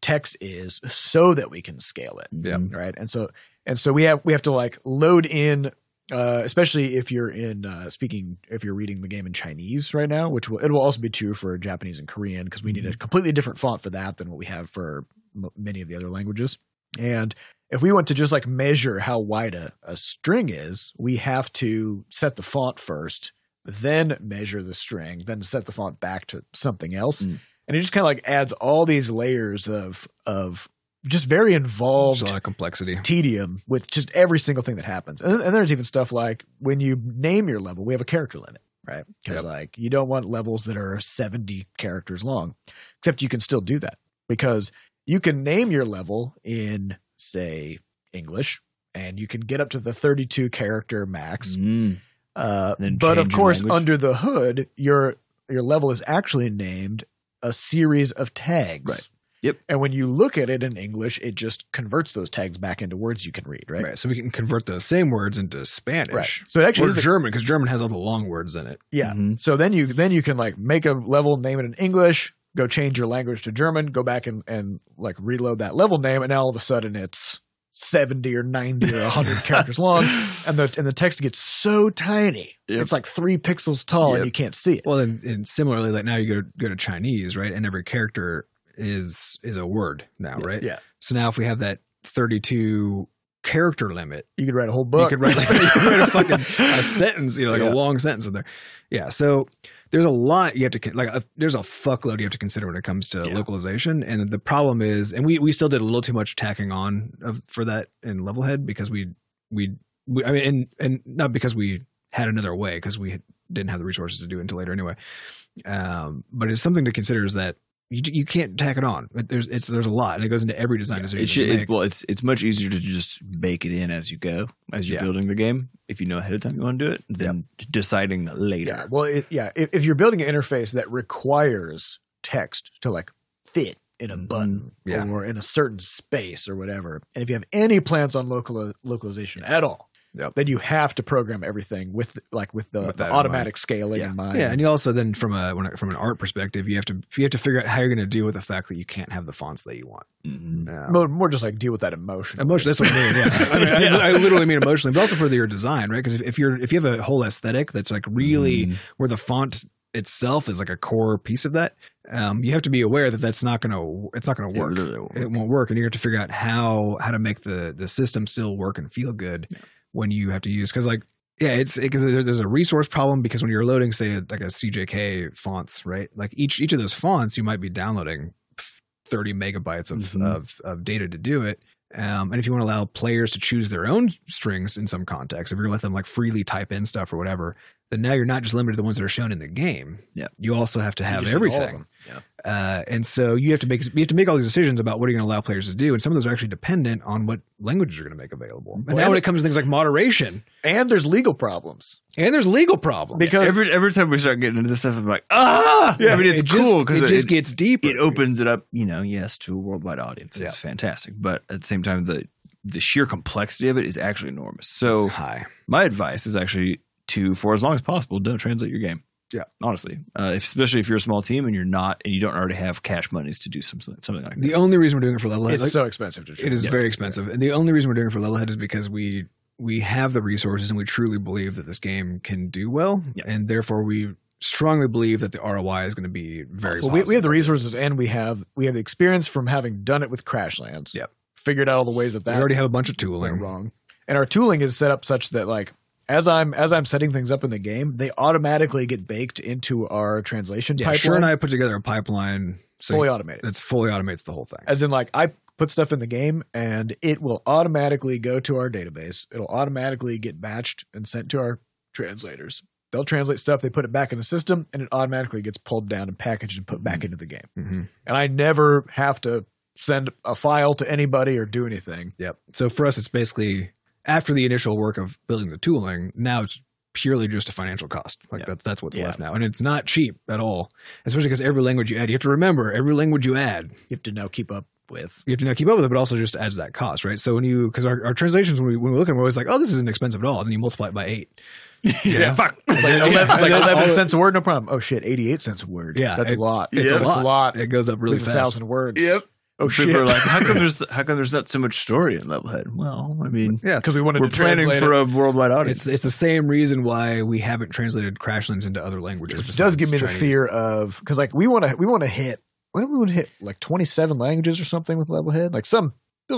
text is so that we can scale it Yeah. right and so and so we have we have to like load in uh, especially if you're in uh, speaking if you're reading the game in Chinese right now, which will it will also be true for Japanese and Korean because we need a completely different font for that than what we have for m- many of the other languages. And if we want to just like measure how wide a, a string is, we have to set the font first, then measure the string, then set the font back to something else. Mm. And it just kind of like adds all these layers of of just very involved of complexity. tedium with just every single thing that happens. And, and there's even stuff like when you name your level, we have a character limit, right? Because Yep. like you don't want levels that are 70 characters long, except you can still do that because you can name your level in, say, English, and you can get up to the 32 character max. Mm. Uh, but of course, under the hood, your your level is actually named a series of tags. Right. Yep. And when you look at it in English, it just converts those tags back into words you can read, right? Right. So we can convert those same words into Spanish. Right. So it actually Or is the- German, because German has all the long words in it. yeah. Mhm. So then you then you can like make a level, name it in English, go change your language to German, go back and and like reload that level name, and now all of a sudden it's seventy or ninety or hundred characters long, and the and the text gets so tiny, Yep. it's like three pixels tall, and you can't see it. Well, and, and similarly, like now you go go to Chinese, right? And every character is is a word now, Yeah. right? Yeah. So now if we have that 32 character limit, You could write a whole book. you could write, like, you could write a fucking a sentence, you know, like Yeah. a long sentence in there. Yeah. So there's a lot you have to like. A, there's a fuckload you have to consider when it comes to Yeah. localization, and the problem is, and we we still did a little too much tacking on of for that in Levelhead because we we, we I mean, and and not because we had another way because we didn't have the resources to do it until later anyway. Um, but it's something to consider is that. You, you can't tack it on. There's it's there's a lot, and it goes into every design decision. It should, it, well, it's it's much easier to just bake it in as you go, as you're Yeah. building the game. If you know ahead of time you want to do it, than deciding later. Yeah. Well, it, yeah. If, if you're building an interface that requires text to like fit in a Mhm. button Yeah. or in a certain space or whatever, and if you have any plans on local localization at all, Yep. then you have to program everything with like with the, With the that in automatic scaling Yeah. in mind. Yeah, and you also then from a when, from an art perspective, you have to you have to figure out how you're going to deal with the fact that you can't have the fonts that you want. Mhm. Um, more, more just like deal with that emotion. emotion. That's what I mean. Yeah, I, mean, I, I literally mean emotionally, but also for your design, right? Because if, if you're if you have a whole aesthetic that's like really Mhm. where the font itself is like a core piece of that, um, you have to be aware that that's not going to it's not going to It work. It won't work, and you have to figure out how how to make the the system still work and feel good when you have to use because like yeah it's because there's, there's a resource problem because when you're loading say like a CJK fonts right like each each of those fonts you might be downloading 30 megabytes of Mhm. of, of data to do it um, and if you want to allow players to choose their own strings in some context, if you're going to let them like freely type in stuff or whatever, then now you're not just limited to the ones that are shown in the game. Yeah. You also have to have just need all of everything. Yeah. Uh, and so you have to make you have to make all these decisions about what are you going to allow players to do, and some of those are actually dependent on what languages you're going to make available. And Well, now and- when it comes to things like moderation, And there's legal problems and there's legal problems because every every time we start getting into this stuff, I'm like, ah, yeah, I mean, it's it just, cool because it it, just gets deeper. it opens it up, you know, yes, to a worldwide audience. It's Yeah. fantastic, but at the same time, the the sheer complexity of it is actually enormous. So It's high. my advice is actually to, for as long as possible, don't translate your game. Yeah. honestly, uh, if, especially if you're a small team and you're not, and you don't already have cash monies to do something something like that. The only reason we're doing it for level it's like, so expensive to. It is Yeah. very expensive, and the only reason we're doing it for Levelhead is because we we have the resources and we truly believe that this game can do well, Yeah. and therefore we strongly believe that the ROI is going to be very. Well, we, we have the resources and we have we have the experience from having done it with Crashlands. Yep. Figured out all the ways that that. We already have a bunch of tooling. wrong. And our tooling is set up such that like as I'm as I'm setting things up in the game, they automatically get baked into our translation Yeah, pipeline. sure. And I put together a pipeline so fully automated. that's fully automates the whole thing. As in like I put stuff in the game and it will automatically go to our database. It'll automatically get batched and sent to our translators. They'll translate stuff, they put it back in the system, and it automatically gets pulled down and packaged and put back into the game. hmm And I never have to send a file to anybody or do anything. Yep. So for us, it's basically after the initial work of building the tooling. Now it's purely just a financial cost. Like Yeah. that, that's what's Yeah. left now, and it's not cheap at all. Especially because every language you add, you have to remember every language you add You have to now keep up with. you have to now keep up with it, but also just adds that cost, right? So when you, because our, our translations, when we, when we look at them, we're always like, oh, this isn't expensive at all. And then you multiply it by eight. yeah, fuck. It's like, Yeah, 11, it's like 11 cents a word, no problem. Oh shit, 88 cents a word. Yeah, That's it- a lot. it's That's a a lot. lot. It goes up really With a thousand words. Yep. Oh People shit. are like, how come there's how come there's not so much story in Levelhead? Well, I mean, Yeah, because we wanted we're to planning for it. a worldwide audience. It's it's the same reason why we haven't translated Crashlands into other languages. It does give me the fear of because like we want to we want to hit what do we want to hit like 27 languages or something with Levelhead like some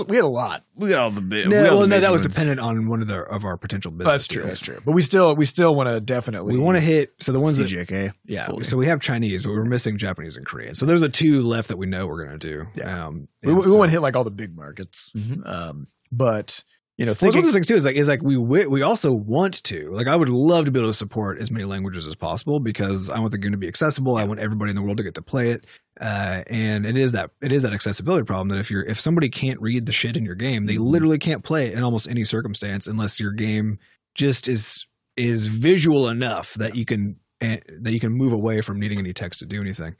we had a lot we got all the bit. No, we well, the no, major that was dependent on one of the of our potential business. that's true deals. that's true but we still we still want to definitely We want to hit so the ones that CJK. yeah fully. so we have Chinese, but we're missing Japanese and Korean. So there's the two left that we know we're going to do. Yeah. um, we, we so- want to hit like all the big markets Mhm. um but you know Well, one of thinking those things too is like is like we we also want to like I would love to be able to support as many languages as possible because I want the game to be accessible. I want everybody in the world to get to play it, uh, and it is that it is that accessibility problem that if you're if somebody can't read the shit in your game, they literally can't play it in almost any circumstance unless your game just is is visual enough that you can eh, that you can move away from needing any text to do anything.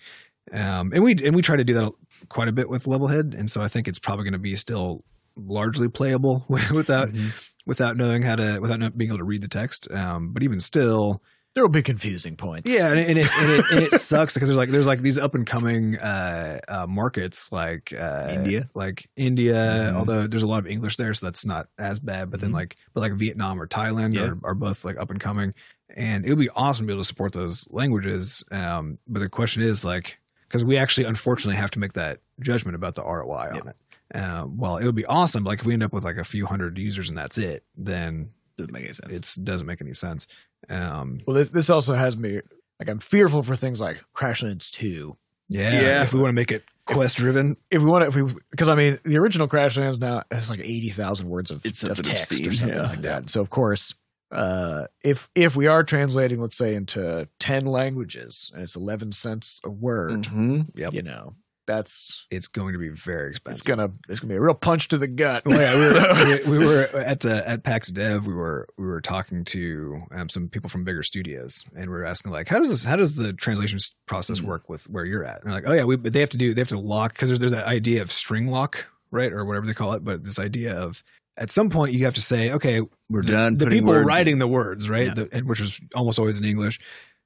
Um, and we and we try to do that quite a bit with Levelhead, and so I think it's probably going to be still largely playable without Mhm. without knowing how to without not being able to read the text. Um, but even still, there will be confusing points yeah, and, it- and it and it, and it sucks because there's like there's like these up and coming uh, uh, markets like uh, India? like India. Mhm. Although there's a lot of English there, so that's not as bad. But then Mhm. like but like Vietnam or Thailand Yeah. are, are both like up and coming, and it would be awesome to be able to support those languages. Um, but the question is like because we actually unfortunately have to make that judgment about the ROI on it. Um, well, it would be awesome. Like if we end up with like a few hundred users and that's it, then Doesn't make any sense. it doesn't make any sense. Um, well this, this also has me like i'm fearful for things like crashlands 2 yeah, Yeah. If we want to make it quest driven, if we want to, if we, because I mean, the original Crashlands now has like eighty thousand words of, It's of text obscene, or something yeah. like that. So of course, uh, if if we are translating, let's say into ten languages and it's eleven cents a word, Mhm. Yep. you know, that's it's going to be very expensive. it's gonna it's gonna be a real punch to the gut. Well, yeah, we were, we, we were at uh, at PAX Dev. We were we were talking to um, some people from bigger studios, and we were asking like, how does this how does the translation process Mhm. work with where you're at? And they're like, oh yeah, we but they have to do they have to lock because there's there's that idea of string lock, right, or whatever they call it. But this idea of at some point you have to say, okay, We're the- done The people writing the words, right, Yeah. the, and which is almost always in English.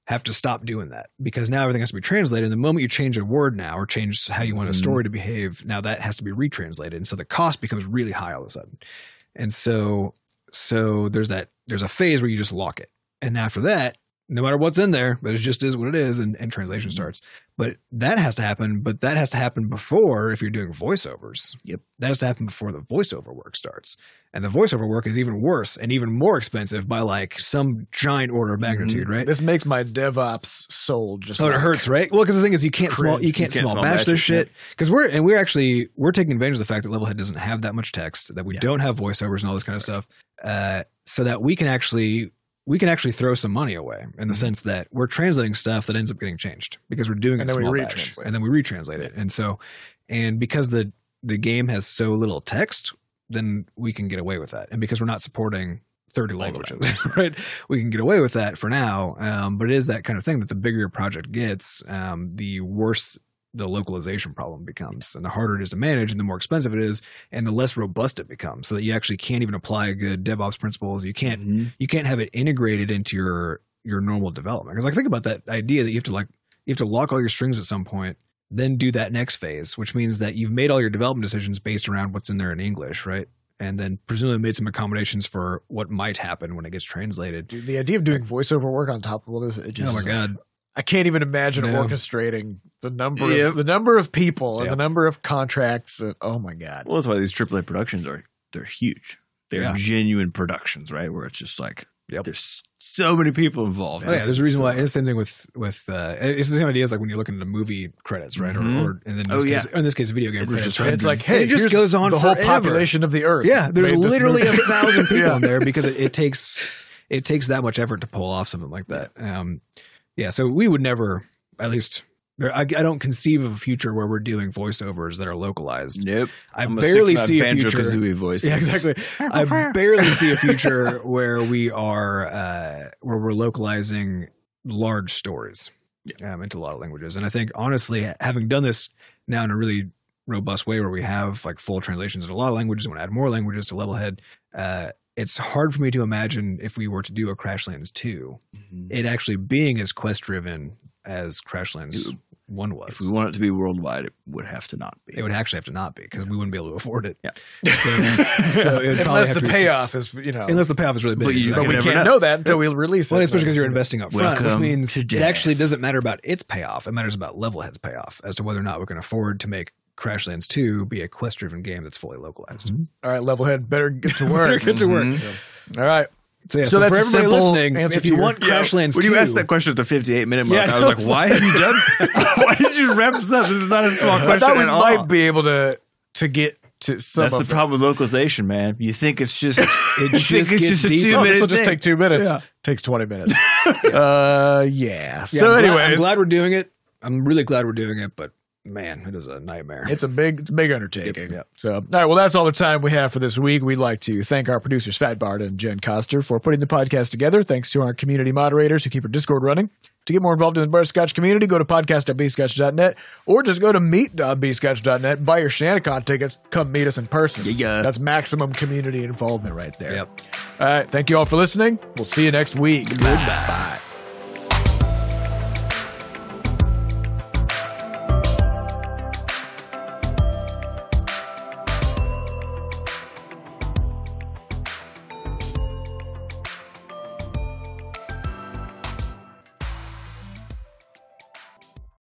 Have to stop doing that because now everything has to be translated. And the moment you change a word now or change how you want a Mhm. story to behave, now that has to be retranslated. And so the cost becomes really high all of a sudden. And so so there's that there's a phase where you just lock it. And after that, no matter what's in there, but it just is what it is, and, and translation Mm-hmm. starts. But that has to happen, but that has to happen before if you're doing voiceovers. Yep. That has to happen before the voiceover work starts. And the voiceover work is even worse and even more expensive by like some giant order of magnitude, right? this makes my DevOps soul just. Oh, it hurts, right? Well, because the thing is, you can't small, you can't, You can't small small batch batch this shit. Because we're and we're actually we're taking advantage of the fact that Levelhead doesn't have that much text, that we Yeah. don't have voiceovers and all this kind of stuff, uh, so that we can actually we can actually throw some money away in the Mhm. sense that we're translating stuff that ends up getting changed because we're doing And it then we small batch, and then we retranslate it, and so and because the the game has so little text, then we can get away with that, and because we're not supporting 30 All languages, right? We can get away with that for now. Um, but it is that kind of thing that the bigger your project gets, um, the worse the localization problem becomes and the harder it is to manage and the more expensive it is and the less robust it becomes so that you actually can't even apply good DevOps principles. You can't, Mhm. you can't have it integrated into your, your normal development. Cause like think about that idea that you have to like, you have to lock all your strings at some point, then do that next phase, which means that you've made all your development decisions based around what's in there in English, right? And then presumably made some accommodations for what might happen when it gets translated. Dude, the idea of doing voiceover work on top of all this, it just, oh my god! I can't even imagine No. orchestrating the number Yep. of the number of people and Yep. the number of contracts. And, oh my god! Well, that's why these AAA productions are they're huge. They're Yeah. genuine productions, right? Where it's just like Yep. there's so many people involved. Oh yeah, there's a reason So- why. And it's the same thing with with uh, it's the same idea as like when you're looking at the movie credits, right? Mhm. Or, or and then in Oh, this yeah. case, or in this case, video game It's credits. Right? it's like, hey, it just goes on the whole forever. population of the earth. Yeah, there's literally a thousand people Yeah. in there because it, it takes it takes that much effort to pull off something like that. Um, yeah, so we would never, at least. I, I don't conceive of a future where we're doing voiceovers that are localized. Nope. I I'm barely stick see a future. Banjo-Kazooie voice. Yeah, exactly. I barely see a future where we are uh, where we're localizing large stories yeah. um, into a lot of languages. And I think honestly, having done this now in a really robust way, where we have like full translations in a lot of languages, and want to add more languages to Levelhead, uh, it's hard for me to imagine if we were to do a Crashlands 2, mm-hmm. it actually being as quest driven as Crashlands It- 1 If was. we want it to be worldwide, it would have to not be. It would actually have to not be because we wouldn't be able to afford it. Yeah. So, so it Unless the to be- payoff is, you know, unless the payoff is really big. But you- exactly. but we can't know. know that until we release it. Well, especially because you're mm-hmm. investing up front, which means it actually doesn't matter about its payoff. It matters about Levelhead's payoff as to whether or not we can afford to make Crashlands 2 be a quest driven game that's fully localized. All right, Levelhead, better get to Better work. get to work. Mhm. All right. So, yeah, So so, that's for a everybody simple listening, if to you your- want Yeah, Crashlands when 2, you asked that question at the 58 minute mark, Yeah, I was like, "Why have you done? Why did you wrap this up? This is not a small I question thought we at all." might be able to to get to some That's the it. problem with localization, man. You think it's just it you just think it's just a deeper. two Oh, this minute will just take two minutes. Yeah. Takes 20 minutes. uh, yeah. Yeah, So, I'm glad- anyways, I'm glad we're doing it. I'm really glad we're doing it, but man, it is a nightmare. It's a big, it's a big undertaking. Yep, yep. So, all right. Well, that's all the time we have for this week. We'd like to thank our producers, Fat Bart and Jen Coster, for putting the podcast together. Thanks to our community moderators who keep our Discord running. To get more involved in the Butterscotch community, go to podcast.bscotch.net or just go to meet.bscotch.net, buy your ShanaCon tickets, come meet us in person. Yeah. That's maximum community involvement right there. Yep. All right. Thank you all for listening. We'll see you next week. Goodbye.